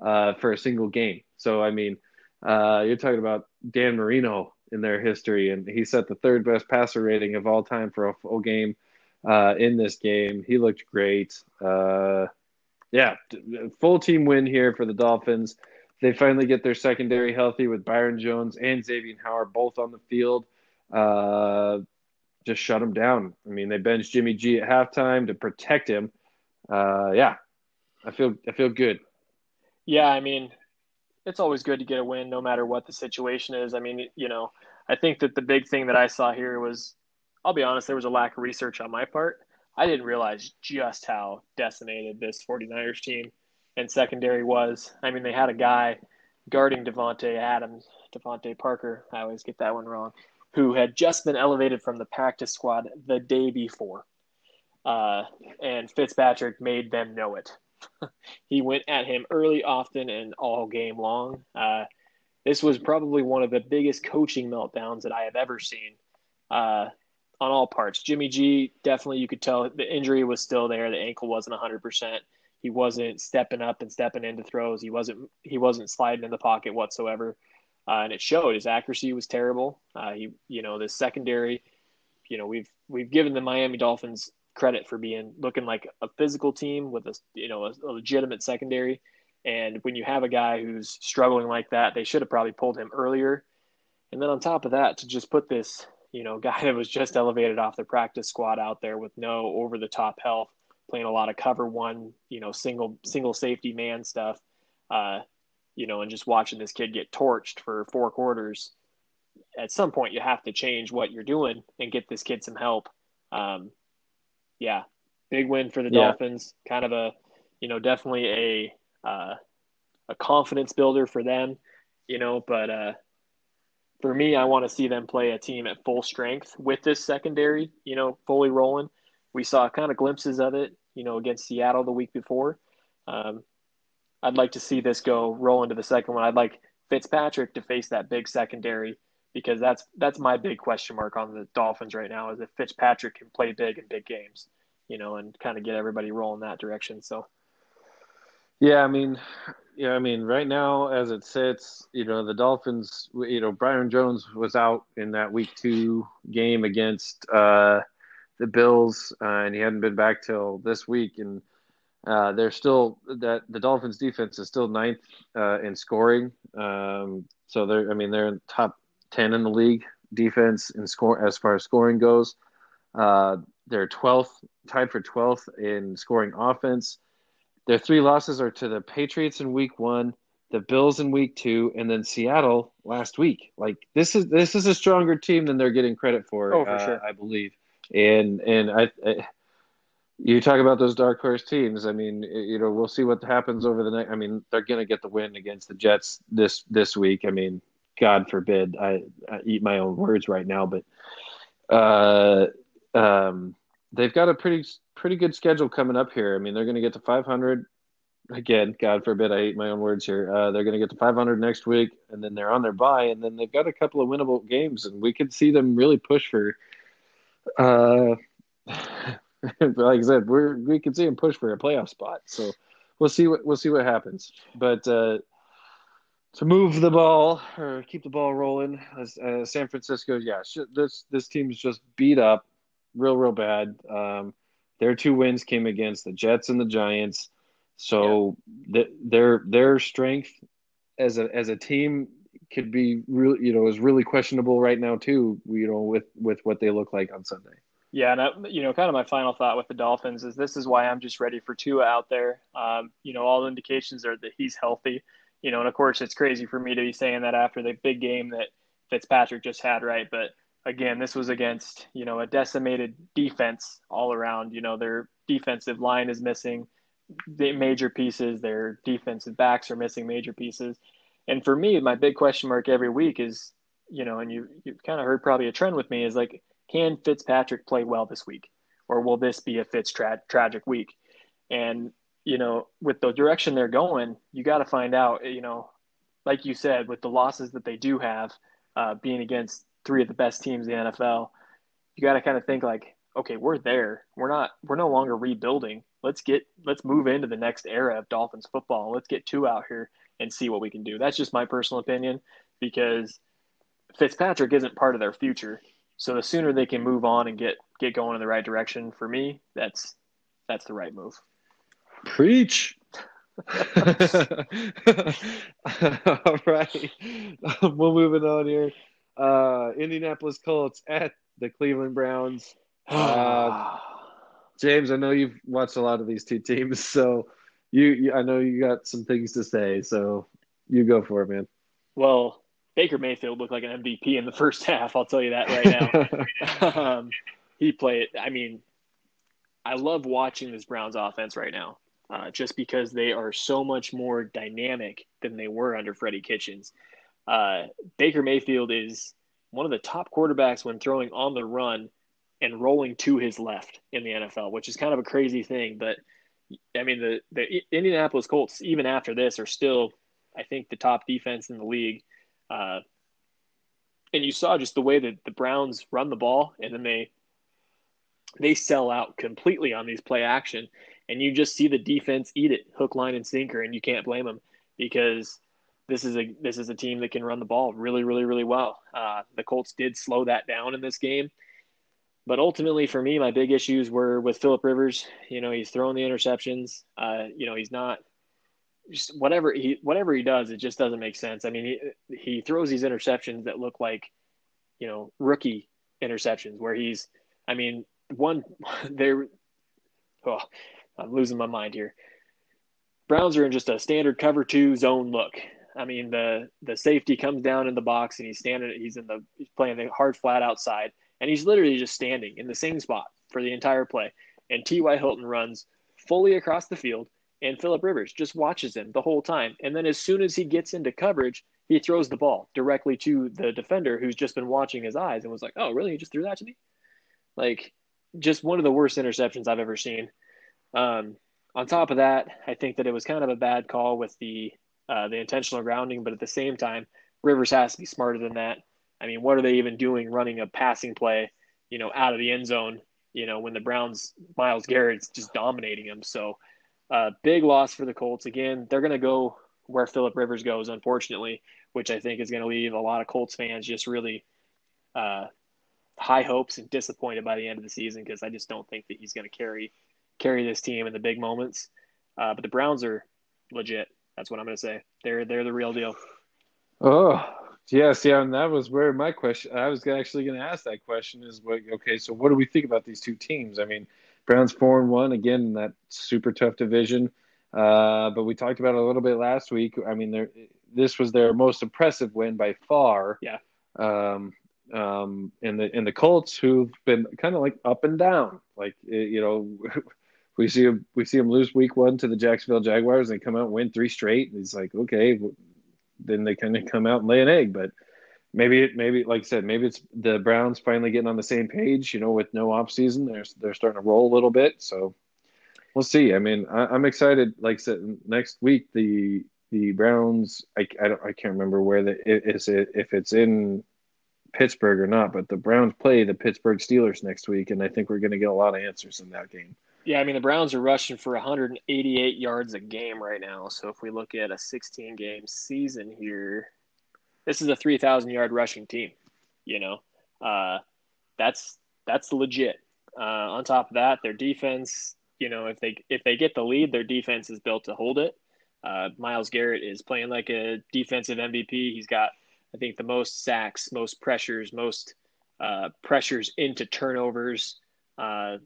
uh, for a single game. So I mean, uh, you're talking about Dan Marino in their history, and he set the third best passer rating of all time for a full game uh, in this game. He looked great. Uh, yeah, full team win here for the Dolphins. They finally get their secondary healthy with Byron Jones and Xavier Howard both on the field. Uh, just shut them down. I mean, they benched Jimmy G at halftime to protect him. Uh, yeah, I feel I feel good. Yeah, I mean, it's always good to get a win, no matter what the situation is. I mean, you know, I think that the big thing that I saw here was I'll be honest, there was a lack of research on my part. I didn't realize just how decimated this 49ers team and secondary was. I mean, they had a guy guarding Davante Adams, DeVante Parker, I always get that one wrong, who had just been elevated from the practice squad the day before. Uh, and Fitzpatrick made them know it. *laughs* he went at him early, often, and all game long. Uh, this was probably one of the biggest coaching meltdowns that I have ever seen. Uh, on all parts. Jimmy G, definitely you could tell the injury was still there. The ankle wasn't 100%. He wasn't stepping up and stepping into throws. He wasn't he wasn't sliding in the pocket whatsoever. Uh, and it showed his accuracy was terrible. Uh, he, you know, the secondary, you know, we've we've given the Miami Dolphins credit for being looking like a physical team with a you know a, a legitimate secondary. And when you have a guy who's struggling like that, they should have probably pulled him earlier. And then on top of that, to just put this you know, *laughs* guy that was just elevated off the practice squad out there with no over the top health, playing a lot of cover one, you know, single single safety man stuff. Uh, you know, and just watching this kid get torched for four quarters. At some point, you have to change what you're doing and get this kid some help. Um, yeah, big win for the yeah. Dolphins. Kind of a, you know, definitely a uh, a confidence builder for them. You know, but uh, for me, I want to see them play a team at full strength with this secondary, you know, fully rolling. We saw kind of glimpses of it, you know, against Seattle the week before. Um, I'd like to see this go roll into the second one. I'd like Fitzpatrick to face that big secondary because that's that's my big question mark on the Dolphins right now is if Fitzpatrick can play big in big games, you know, and kind of get everybody rolling that direction. So yeah, I mean, yeah, I mean, right now as it sits, you know, the Dolphins, you know, Brian Jones was out in that Week Two game against uh, the Bills, uh, and he hadn't been back till this week, and uh, they're still that the Dolphins defense is still ninth uh, in scoring. Um, so they're, I mean, they're in top ten in the league defense in score as far as scoring goes. Uh, they're twelfth, tied for twelfth in scoring offense. Their three losses are to the Patriots in week one, the Bills in week two, and then Seattle last week. Like this is this is a stronger team than they're getting credit for. Oh, for uh, sure. I believe. And and I, I, you talk about those dark horse teams. I mean, you know, we'll see what happens over the next. I mean, they're going to get the win against the Jets this this week. I mean, God forbid I, I eat my own words right now, but uh, um, they've got a pretty pretty good schedule coming up here. I mean, they're going to get to 500 again. God forbid I eat my own words here. Uh, they're going to get to 500 next week, and then they're on their bye, and then they've got a couple of winnable games, and we could see them really push for uh, *laughs* like I said, we're we can see them push for a playoff spot. So we'll see what we'll see what happens. But uh, to move the ball or keep the ball rolling, uh, San Francisco, yeah, this this team's just beat up, real real bad. Um, their two wins came against the Jets and the Giants. So yeah. the, their their strength as a as a team could be really you know is really questionable right now too. You know with with what they look like on Sunday. Yeah, and I, you know, kind of my final thought with the Dolphins is this is why I'm just ready for Tua out there. Um, you know, all indications are that he's healthy. You know, and of course it's crazy for me to be saying that after the big game that Fitzpatrick just had, right? But again, this was against you know a decimated defense all around. You know, their defensive line is missing the major pieces. Their defensive backs are missing major pieces. And for me, my big question mark every week is, you know, and you you've kind of heard probably a trend with me is like, can Fitzpatrick play well this week, or will this be a Fitz tra- tragic week? And you know, with the direction they're going, you got to find out. You know, like you said, with the losses that they do have, uh, being against three of the best teams in the NFL, you got to kind of think like, okay, we're there. We're not. We're no longer rebuilding. Let's get. Let's move into the next era of Dolphins football. Let's get Tua out here and see what we can do. That's just my personal opinion because Fitzpatrick isn't part of their future. So the sooner they can move on and get get going in the right direction, for me, that's that's the right move. Preach. *laughs* *laughs* All right. *laughs* We're moving on here. Uh, Indianapolis Colts at the Cleveland Browns. *sighs* Uh, James, I know you've watched a lot of these two teams, so you, you, I know you got some things to say, so you go for it, man. Well, Baker Mayfield looked like an MVP in the first *laughs* half. I'll tell you that right now. *laughs* um, he played. I mean, I love watching this Browns offense right now, uh, just because they are so much more dynamic than they were under Freddie Kitchens. Uh, Baker Mayfield is one of the top quarterbacks when throwing on the run and rolling to his left in the NFL, which is kind of a crazy thing, but I mean, the, the Indianapolis Colts, even after this, are still, I think, the top defense in the league. Uh, and you saw just the way that the Browns run the ball, and then they they sell out completely on these play action, and you just see the defense eat it, hook, line, and sinker, and you can't blame them because this is a this is a team that can run the ball really, really, really well. Uh, the Colts did slow that down in this game. But ultimately, for me, my big issues were with Philip Rivers. You know, he's throwing the interceptions. Uh, you know, he's not just whatever he whatever he does, it just doesn't make sense. I mean, he he throws these interceptions that look like, you know, rookie interceptions where he's. I mean, one *laughs* there. Oh, I'm losing my mind here. Browns are in just a standard cover two zone look. I mean, the the safety comes down in the box and he's standing. He's in the he's playing the hard flat outside and he's literally just standing in the same spot for the entire play. And T.Y. Hilton runs fully across the field, and Philip Rivers just watches him the whole time. And then as soon as he gets into coverage, he throws the ball directly to the defender who's just been watching his eyes and was like, "Oh, really? He just threw that to me?" Like, just one of the worst interceptions I've ever seen. Um, on top of that, I think that it was kind of a bad call with the uh, the intentional grounding, but at the same time, Rivers has to be smarter than that. I mean, what are they even doing running a passing play, you know, out of the end zone, you know, when the Browns, Myles Garrett's just dominating them. So, uh, big loss for the Colts. Again, they're going to go where Philip Rivers goes, unfortunately, which I think is going to leave a lot of Colts fans just really uh, high hopes and disappointed by the end of the season because I just don't think that he's going to carry carry this team in the big moments. Uh, but the Browns are legit. That's what I'm going to say. They're they're the real deal. Oh, Yes, yeah, and that was where my question. I was actually going to ask that question: is what? Okay, so what do we think about these two teams? I mean, Browns four and one again in that super tough division. Uh, but we talked about it a little bit last week. I mean, this was their most impressive win by far. Yeah. Um, um, and the and the Colts, who've been kind of like up and down. Like you know, *laughs* we see them we see them lose week one to the Jacksonville Jaguars, and they come out and win three straight. And he's like, okay, then they kind of come out and lay an egg. But maybe it, maybe like I said, maybe it's the Browns finally getting on the same page. You know, with no off season, they're they're starting to roll a little bit. So we'll see. I mean, I, am excited. Like I said, next week the the Browns. I I, don't, I can't remember where the is it if it's in Pittsburgh or not, but the Browns play the Pittsburgh Steelers next week, and I think we're going to get a lot of answers in that game. Yeah, I mean the Browns are rushing for 188 yards a game right now. So if we look at a 16 game season here, this is a 3,000 yard rushing team. You know, uh, that's that's legit. Uh, on top of that, their defense, you know, if they if they get the lead, their defense is built to hold it. Uh, Myles Garrett is playing like a defensive MVP. He's got, I think, the most sacks, most pressures, most uh, pressures into turnovers. Uh,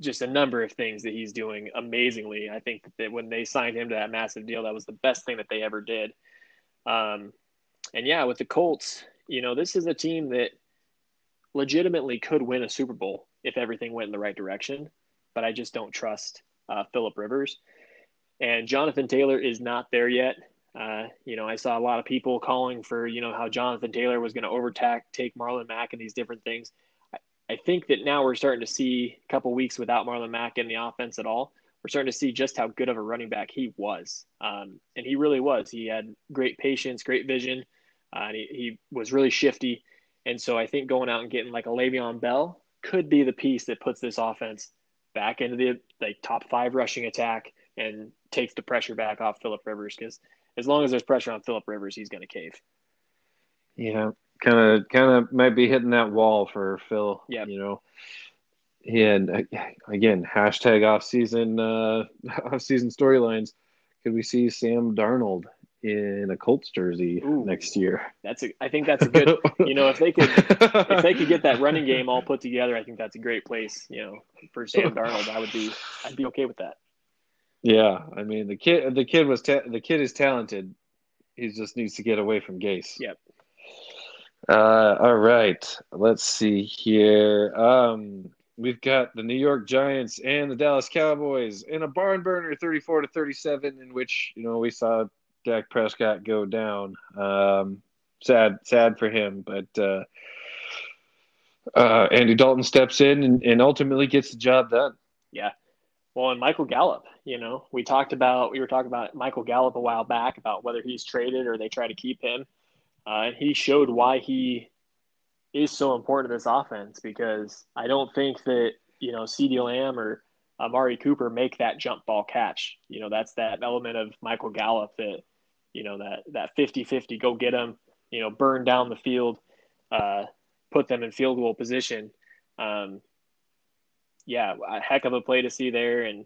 just a number of things that he's doing amazingly. I think that when they signed him to that massive deal, that was the best thing that they ever did. Um, and yeah, with the Colts, you know, this is a team that legitimately could win a Super Bowl if everything went in the right direction. But I just don't trust uh, Philip Rivers. And Jonathan Taylor is not there yet. Uh, you know, I saw a lot of people calling for, you know, how Jonathan Taylor was going to overtake take Marlon Mack and these different things. I think that now we're starting to see a couple weeks without Marlon Mack in the offense at all. We're starting to see just how good of a running back he was, um, and he really was. He had great patience, great vision, uh, and he, he was really shifty. And so I think going out and getting like a Le'Veon Bell could be the piece that puts this offense back into the like top five rushing attack and takes the pressure back off Philip Rivers because as long as there's pressure on Philip Rivers, he's going to cave. Yeah, kind of kind of might be hitting that wall for Phil. Yeah, you know, he had again hashtag off season uh, *laughs* off season storylines. Could we see Sam Darnold in a Colts jersey Ooh, next year? That's a. I think that's a good. you know, if they could if they could get that running game all put together, I think that's a great place. You know, for Sam Darnold, I would be I'd be okay with that. Yeah, I mean the kid the kid was ta- the kid is talented. He just needs to get away from Gase. Yep. Uh, all right, let's see here. Um, we've got the New York Giants and the Dallas Cowboys in a barn burner, thirty-four to thirty-seven, in which you know we saw Dak Prescott go down. Um, sad, sad for him, but uh, uh, Andy Dalton steps in and, and ultimately gets the job done. Yeah. Well, and Michael Gallup, you know, we talked about we were talking about Michael Gallup a while back about whether he's traded or they try to keep him. Uh, and he showed why he is so important to this offense because I don't think that, you know, CeeDee Lamb or Amari Cooper make that jump ball catch. You know, that's that element of Michael Gallup that, you know, that, that 50 50 go get them, you know, burn down the field, uh, put them in field goal position. Um, yeah, a heck of a play to see there. And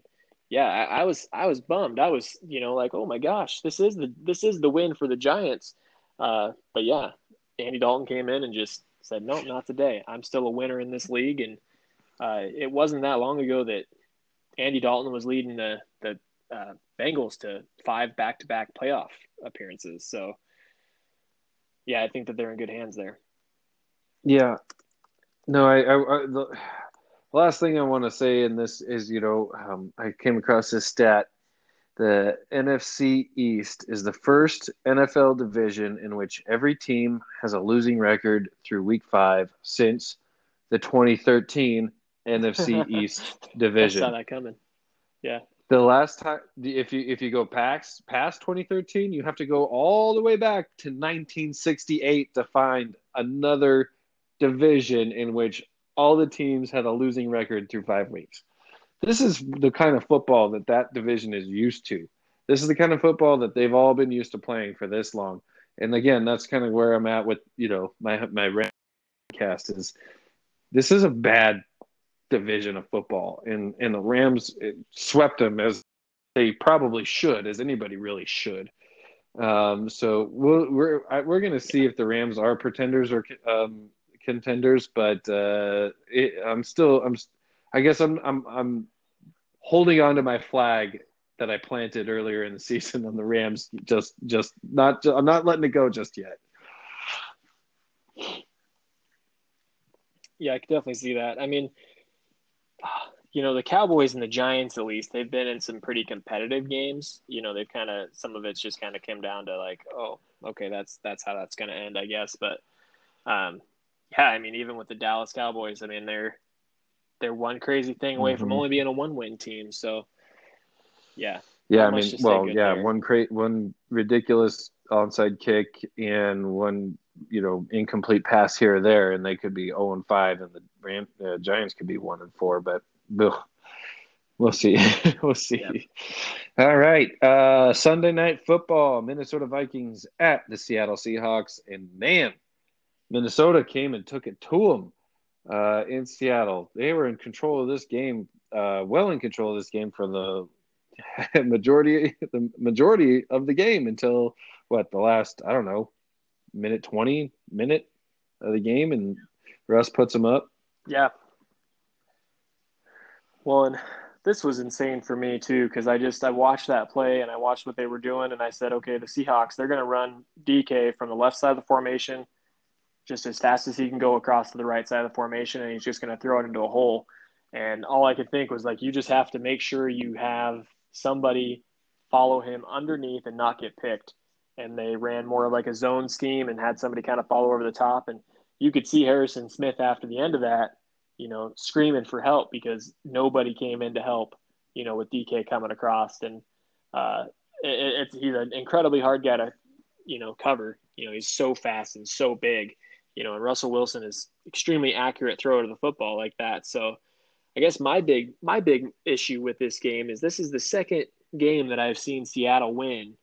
yeah, I, I was, I was bummed. I was, you know, like, oh my gosh, this is the, this is the win for the Giants. Uh, but yeah, Andy Dalton came in and just said, "No, not today. I'm still a winner in this league." And uh, it wasn't that long ago that Andy Dalton was leading the uh, Bengals to five back-to-back playoff appearances. So, yeah, I think that they're in good hands there. Yeah. No, I, I, I the last thing I want to say in this is, you know, um, I came across this stat the NFC East is the first NFL division in which every team has a losing record through week five since the 2013 NFC *laughs* East division. I saw that coming. Yeah. The last time, if you if you go past past 2013, you have to go all the way back to 1968 to find another division in which all the teams had a losing record through five weeks. This is the kind of football that that division is used to. This is the kind of football that they've all been used to playing for this long. And again, that's kind of where I'm at with you know my my cast is this is a bad division of football, and and the Rams swept them as they probably should, as anybody really should. Um, so we'll, we're we're going to see if the Rams are pretenders or um, contenders, but uh, it, I'm still I'm I guess I'm I'm I'm holding on to my flag that I planted earlier in the *laughs* season on the Rams. Just just not I'm not letting it go just yet. Yeah, I can definitely see that. I mean, you know, the Cowboys and the Giants at least they've been in some pretty competitive games. You know, they've kind of some of it's just kind of came down to like, oh, okay, that's that's how that's going to end, I guess. But um, yeah, I mean, even with the Dallas Cowboys, I mean, they're they're one crazy thing away mm-hmm. from only being a one win team. So, yeah. Yeah, I mean, well, yeah, there. one cra- one ridiculous onside kick and one you know incomplete pass here or there, and they could be zero and five, and the Ram, uh, Giants could be one and four. But ugh, we'll see. *laughs* we'll see. All right, uh, Sunday night football: Minnesota Vikings at the Seattle Seahawks, and man, Minnesota came and took it to them uh, in Seattle. They were in control of this game, uh, well in control of this game for the *laughs* majority the majority of the game until what the last I don't know minute twenty minute of the game, and Russ puts them up. Yeah. Well, and this was insane for me too because I just I watched that play and I watched what they were doing and I said, okay, the Seahawks they're going to run DK from the left side of the formation just as fast as he can go across to the right side of the formation, and he's just going to throw it into a hole. And all I could think was like, you just have to make sure you have somebody follow him underneath and not get picked. And they ran more of like a zone scheme and had somebody kind of follow over the top. And you could see Harrison Smith after the end of that, you know, screaming for help because nobody came in to help, you know, with DK coming across. And uh, it, it's he's an incredibly hard guy to, you know, cover. You know, he's so fast and so big you know, and Russell Wilson is extremely accurate thrower to the football like that. So I guess my big my big issue with this game is this is the second game that I've seen Seattle win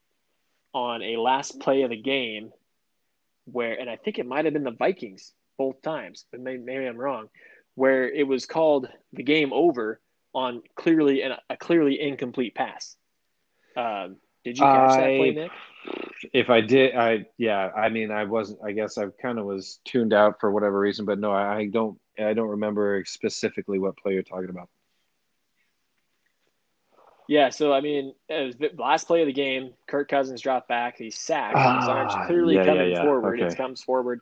on a last play of the game where and I think it might have been the Vikings both times, but maybe, maybe I'm wrong, where it was called the game over on clearly an, a clearly incomplete pass. Um, did you catch I, that play, Nick? If I did, I yeah. I mean, I wasn't. I guess I kind of was tuned out for whatever reason, but no, I, I don't. I don't remember specifically what play you're talking about. Yeah, so I mean, it was the last play of the game. Kirk Cousins dropped back. He's sacked. Ah, His arms clearly yeah, coming yeah, yeah. forward. Okay. It comes forward,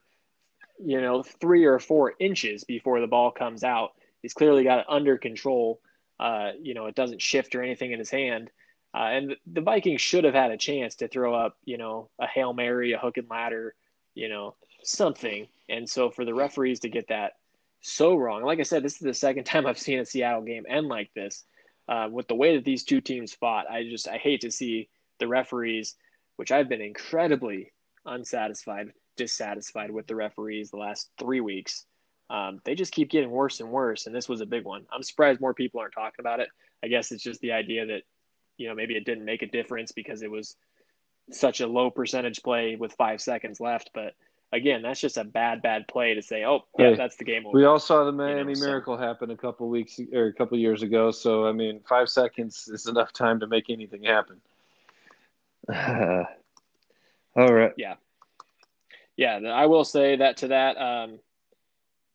you know, three or four inches before the ball comes out. He's clearly got it under control. Uh, you know, it doesn't shift or anything in his hand. Uh, and the Vikings should have had a chance to throw up, you know, a Hail Mary, a hook and ladder, you know, something. And so for the referees to get that so wrong, like I said, this is the second *laughs* time I've seen a Seattle game end like this. Uh, with the way that these two teams fought, I just I hate to see the referees, which I've been incredibly unsatisfied, dissatisfied with the referees the last three weeks. Um, they just keep getting worse and worse, and this was a big one. I'm surprised more people aren't talking about it. I guess it's just the idea that you know maybe it didn't make a difference because it was such a low percentage play with five seconds left. But again, that's just a bad, bad play to say, oh, yeah, hey, that's the game over. We all saw the Miami you know, Miracle so. happen a couple weeks or a couple years ago. So, I mean, five seconds is enough time to make anything happen. Uh, *sighs* all right. Yeah. Yeah. I will say that to that. Um,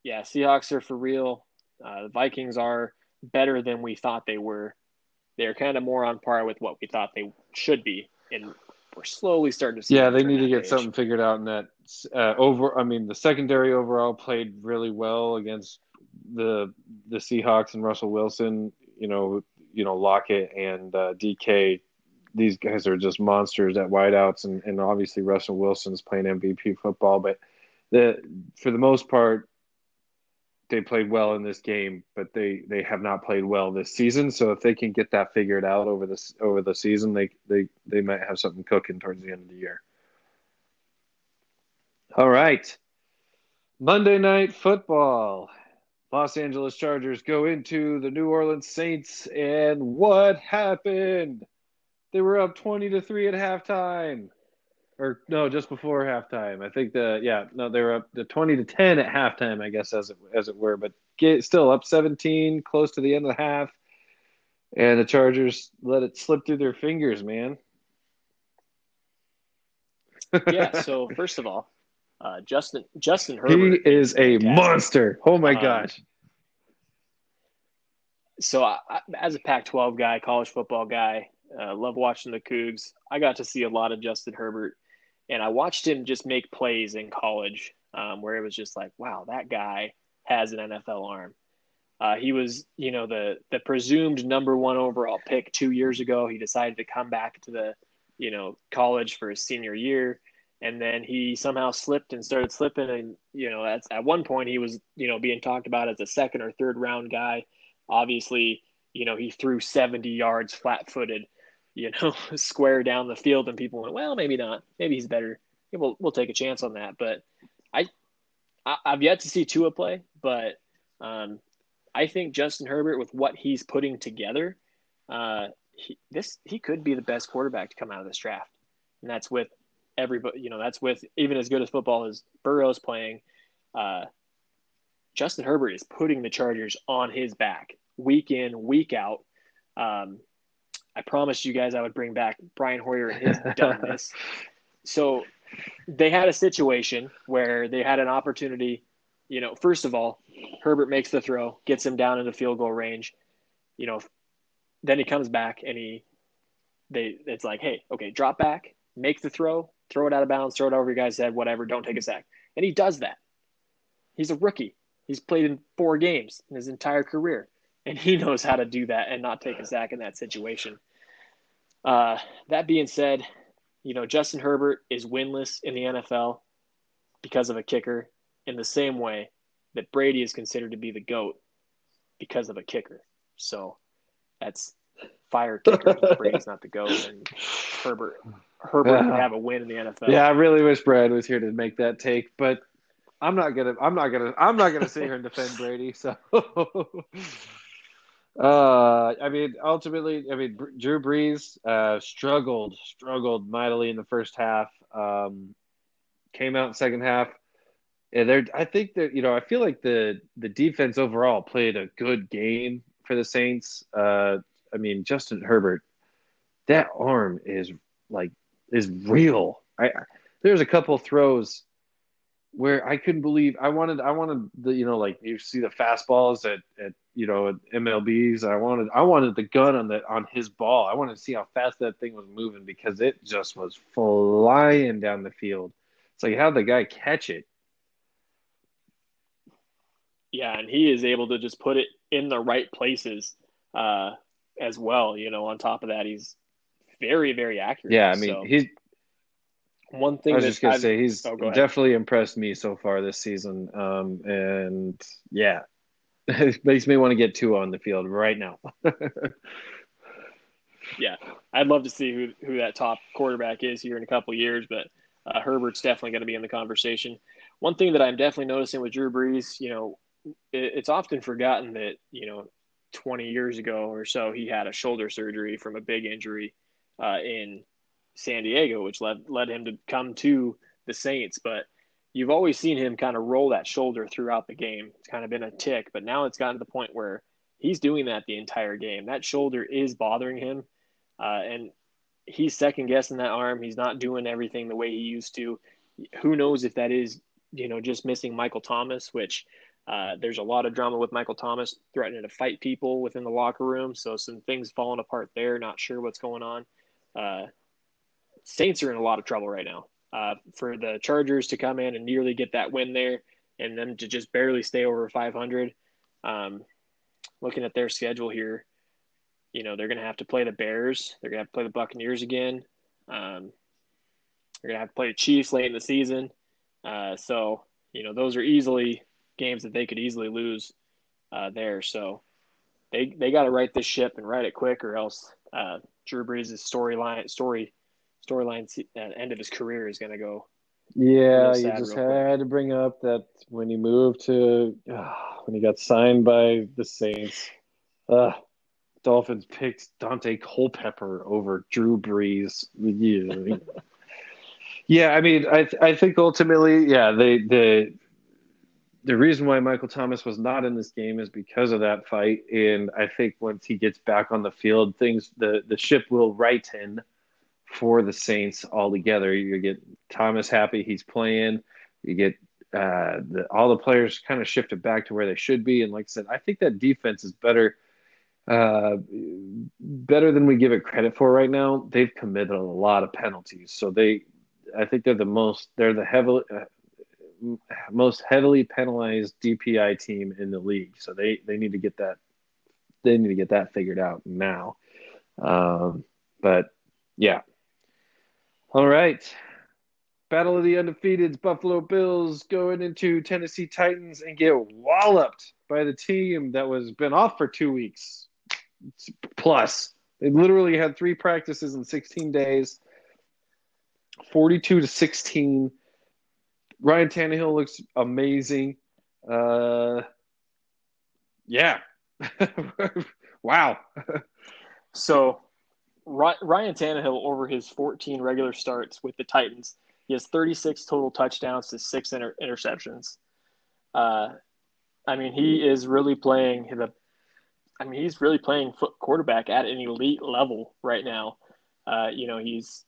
yeah, Seahawks are for real. Uh, the Vikings are better than we thought they were they're kind of more on par with what we thought they should be, and we're slowly starting to see. Yeah, they need to get page. something figured out in that. Uh, over, I mean, the secondary overall played really well against the the Seahawks and Russell Wilson. You know, you know Lockett and uh, DK. These guys are just monsters at wideouts, and, and obviously Russell Wilson's playing MVP football. But the for the most part, they played well in this game, but they they have not played well this season. So if they can get that figured out over this over the season, they they they might have something cooking towards the end of the year. All right. Monday night football. Los Angeles Chargers go into the New Orleans Saints and what happened? They were up 20 to 3 at halftime or no, just before halftime. I think the yeah, no, they were up to twenty to ten at halftime, I guess as it as it were, but get still up seventeen, close to the end of the half, and the Chargers let it slip through their fingers, man. *laughs* yeah. So first of all, uh, Justin Justin Herbert, he is a monster. Oh my um, gosh. So I, as a Pac-12 guy, college football guy, uh, love watching the Cougs. I got to see a lot of Justin Herbert and I watched him just make plays in college um, where it was just like, wow, that guy has an NFL arm. Uh, he was, you know, the the presumed number one overall pick two years ago. He decided to come back to the, you know, college for his senior year, and then he somehow slipped and started slipping. And you know, at at one point he was, you know, being talked about as a second or third round guy. Obviously, you know, he threw 70 yards flat footed you know, *laughs* square down the field, and people went, well, maybe not. Maybe he's better. We'll we'll take a chance on that. But I, I have yet to see Tua play, but um, I think Justin Herbert, with what he's putting together, uh, he, this he could be the best quarterback to come out of this draft, and that's with everybody. You know, that's with even as good as football as Burrow's playing. Uh, Justin Herbert is putting the Chargers on his back week in, week out. Um, I promised you guys I would bring back Brian Hoyer and his *laughs* doneness. so they had a situation where they had an opportunity. You know, first of all, Herbert makes the throw, gets him down into field goal range. You know, then he comes back and he, they, it's like, hey, okay, drop back, make the throw, throw it out of bounds, throw it over your guy's head, whatever. Don't take a sack, and he does that. He's a rookie. He's played in four games in his entire career, and he *laughs* knows how to do that and not take a sack in that situation. Uh, that being said, you know, Justin Herbert is winless in the NFL because of a kicker in the same way that Brady is considered to be the GOAT because of a kicker. So that's fire kicker. Brady's not the GOAT, and Herbert Herbert yeah. have a win in the NFL. Yeah, I really wish Brad was here to make that take, but I'm not gonna I'm not gonna I'm not gonna sit here and defend Brady. So *laughs* Uh, I mean, ultimately, I mean, Drew Brees uh, struggled, struggled mightily in the first half. Um, came out second half. And there, I think that you know, I feel like the the defense overall played a good game for the Saints. Uh, I mean, Justin Herbert, that arm is like is real. I there's a couple throws where I couldn't believe I wanted I wanted the you know like you see the fastballs at, at you know at MLBs I wanted I wanted the gun on the on his ball I wanted to see how fast that thing was moving because it just was flying down the field. It's like how the guy catch it. Yeah, and he is able to just put it in the right places uh, as well. You know, on top of that, he's very very accurate. Yeah, I mean so. he's one thing I was just gonna I've, say he's oh, go definitely impressed me so far this season. Um, and yeah, it *laughs* makes me want to get Tua on the field right now. *laughs* yeah, I'd love to see who who that top quarterback is here in a couple years, but uh, Herbert's definitely going to be in the conversation. One thing that I'm definitely noticing with Drew Brees, you know, it, it's often forgotten that you know 20 years ago or so he had a shoulder surgery from a big injury uh, in San Diego, which led led him to come to the Saints. But you've always seen him kind of roll that shoulder throughout the game. It's kind of been a tick, but now it's gotten to the point where he's doing that the entire game. That shoulder is bothering him, uh, and he's second guessing that arm. He's not doing everything the way he used to. Who knows if that is you know just missing Michael Thomas, which. Uh, there's a lot of drama with Michael Thomas threatening to fight people within the locker room. So some things falling apart there. Not sure what's going on. Uh, Saints are in a lot of trouble right now. Uh, for the Chargers to come in and nearly get that win there, and them to just barely stay over 500. Um, looking at their schedule here, you know they're going to have to play the Bears. They're going to have to play the Buccaneers again. Um, they're going to have to play the Chiefs late in the season. Uh, so you know those are easily games that they could easily lose uh, there. So they they got to right this ship and write it quick, or else uh, Drew Brees' storyline story storyline uh, end of his career is going to go. Yeah, you just had to bring up that when he moved to uh, when he got signed by the Saints, uh, Dolphins picked Daunte Culpepper over Drew Brees. Yeah, *laughs* yeah. I mean, I I think ultimately, yeah, they the the reason why Michael Thomas was not in this game is because of that fight, and I think once he gets back on the field, things the the ship will righten for the Saints altogether. You get Thomas happy he's playing. You get uh, the, all the players kind of shifted back to where they should be. And like I said, I think that defense is better, uh, better than we give it credit for right now. They've committed a lot of penalties, so they, I think they're the most, they're the heavily. Uh, most heavily penalized DPI team in the league, so they they need to get that they need to get that figured out now. Um, but yeah, all right. Battle of the Undefeateds, Buffalo Bills going into Tennessee Titans and get walloped by the team that was been off for two weeks plus. They literally had three practices in 16 days, 42 to 16. Ryan Tannehill looks amazing. Uh, yeah. *laughs* wow. *laughs* so Ryan Tannehill over his 14 regular starts with the Titans, he has 36 total touchdowns to six inter- interceptions. Uh, I mean, he is really playing the. I mean, he's really playing foot quarterback at an elite level right now. Uh, you know, he's.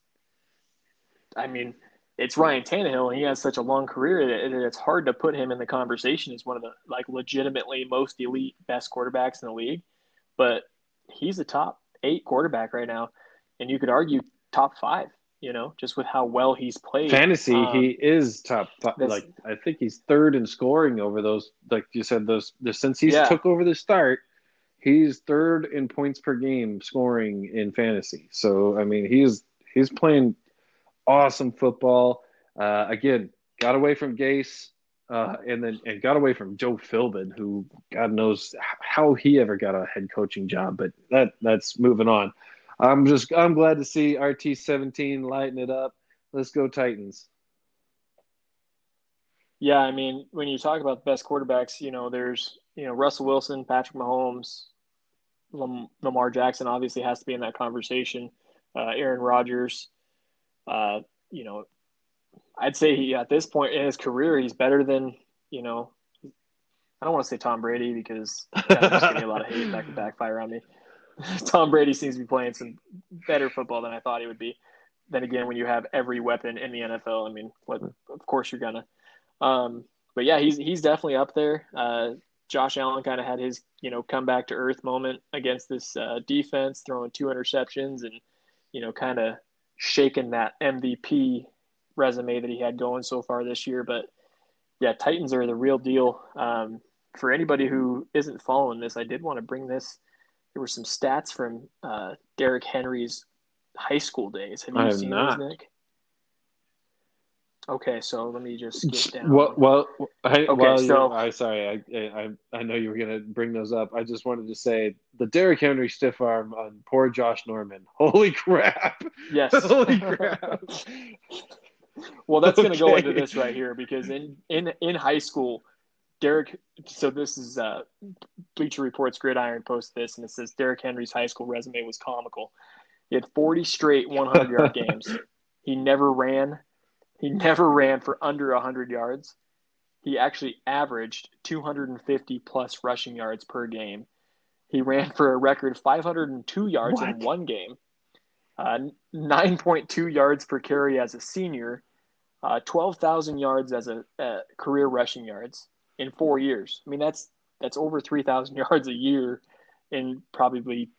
I mean, it's Ryan Tannehill, and he has such a long career that it's hard to put him in the conversation as one of the like legitimately most elite, best quarterbacks in the league. But he's a top eight quarterback right now, and you could argue top five. You know, just with how well he's played. Fantasy, um, he is top. Five, like I think he's third in scoring over those. Like you said, those since he's yeah. took over the start, he's third in points per game scoring in fantasy. So I mean, he's he's playing awesome football. Uh, again, got away from Gase, uh, and then and got away from Joe Philbin, who God knows how he ever got a head coaching job. But that that's moving on. I'm just I'm glad to see RT seventeen lighting it up. Let's go Titans. Yeah, I mean, when you talk about the best quarterbacks, you know, there's you know Russell Wilson, Patrick Mahomes, Lamar Jackson obviously has to be in that conversation. Uh, Aaron Rodgers, uh, you know, I'd say he at this point in his career, he's better than you know. I don't want to say Tom Brady because that's getting a lot of hate that could backfire on me. *laughs* Tom Brady seems to be playing some better football than I thought he would be. Then again, when you have every weapon in the NFL, I mean, what, of course you're gonna. Um, but yeah, he's he's definitely up there. Uh, Josh Allen kind of had his you know come back to earth moment against this uh, defense, throwing two interceptions and you know kind of shaking that MVP resume that he had going so far this year. But yeah, Titans are the real deal. Um, for anybody who isn't following this, I did want to bring this. There were some stats from uh, Derrick Henry's high school days. Have you I seen not. those, Nick? Okay, so let me just get down. Well, well I, okay, well, so I sorry, I, I I know you were gonna bring those up. I just wanted to say the Derrick Henry stiff arm on poor Josh Norman. *laughs* Holy crap! Yes, *laughs* holy *laughs* crap. Well, that's okay. gonna go into this right here because in in in high school, Derrick. So this is uh, Bleacher Report's Gridiron post this, and it says Derrick Henry's high school resume was comical. He had 40 straight 100 yard *laughs* games. He never ran he never ran for under 100 yards. He actually averaged 250 plus rushing yards per game. He ran for a record 502 yards what? in one game, uh, 9.2 yards per carry as a senior, uh, 12,000 yards as a uh, career rushing yards in four years. I mean, that's that's over 3,000 *laughs* yards a year in probably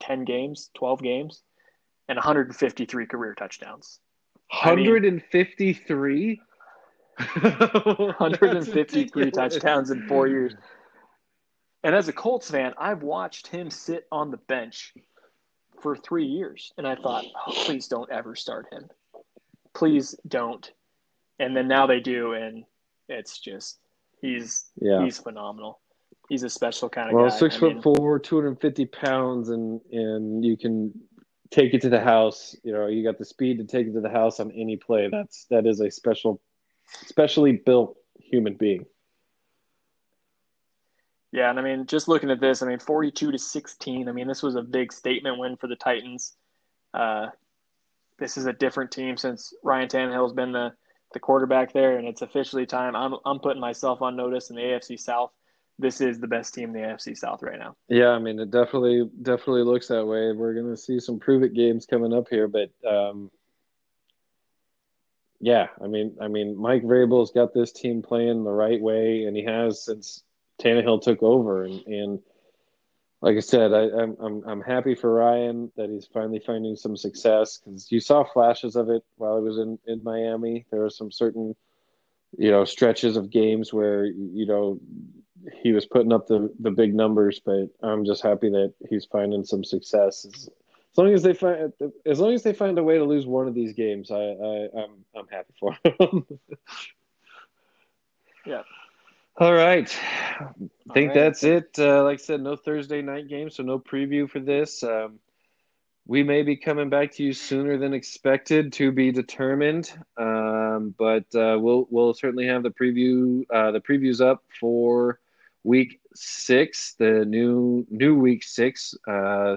10 games, 12 games, and 153 career touchdowns. 153? 153 *laughs* *laughs* touchdowns in four years. And as a Colts fan, I've watched him sit on the bench for three years. And I thought, oh, please don't ever start him. Please don't. And then now they do. And it's just, he's, yeah. he's phenomenal. He's a special kind of well, guy. Well, six I foot mean, four, 250 pounds, and, and you can take it to the house. You know, you got the speed to take it to the house on any play. That's that is a special, specially built human being. Yeah, and I mean, just looking at this, I mean, forty-two to sixteen. I mean, this was a big statement win for the Titans. Uh, this is a different team since Ryan Tannehill's been the the quarterback there, and it's officially time. I'm I'm putting myself on notice in the AFC South this is the best team in the AFC South right now. Yeah, I mean, it definitely definitely looks that way. We're going to see some prove it games coming up here, but um, yeah, I mean, I mean, Mike Vrabel's got this team playing the right way, and he has since Tannehill took over. And, and like I said, I, am I'm I'm happy for Ryan that he's finally finding some success because you saw flashes of it while he was in in Miami. There were some certain you know stretches of games where you know he was putting up the the big numbers, but I'm just happy that he's finding some success. As, as long as they find as long as they find a way to lose one of these games, I, I I'm I'm happy for him. *laughs* yeah. All right. I think right. that's it. Uh, like I said, no Thursday night game, so no preview for this. Um, we may be coming back to you sooner than expected to be determined. Um, but uh, we'll we'll certainly have the preview uh, the previews up for week six, the new new week six uh,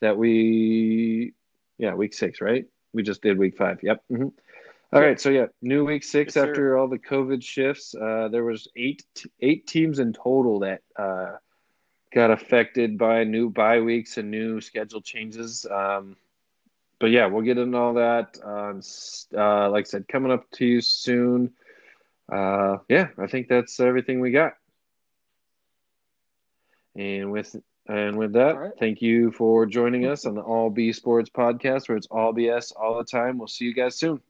that we yeah week six right we just did week five yep mm-hmm. All right, so yeah new week six Yes, after all the covid shifts uh, there was eight eight teams in total that uh, got affected by new bye weeks and new schedule changes um, but yeah we'll get into all that um, uh, like i said coming up to you soon uh, yeah i think that's everything we got and with and with that, right. thank you for joining us on the All B Sports podcast, where it's all BS all the time. We'll see you guys soon.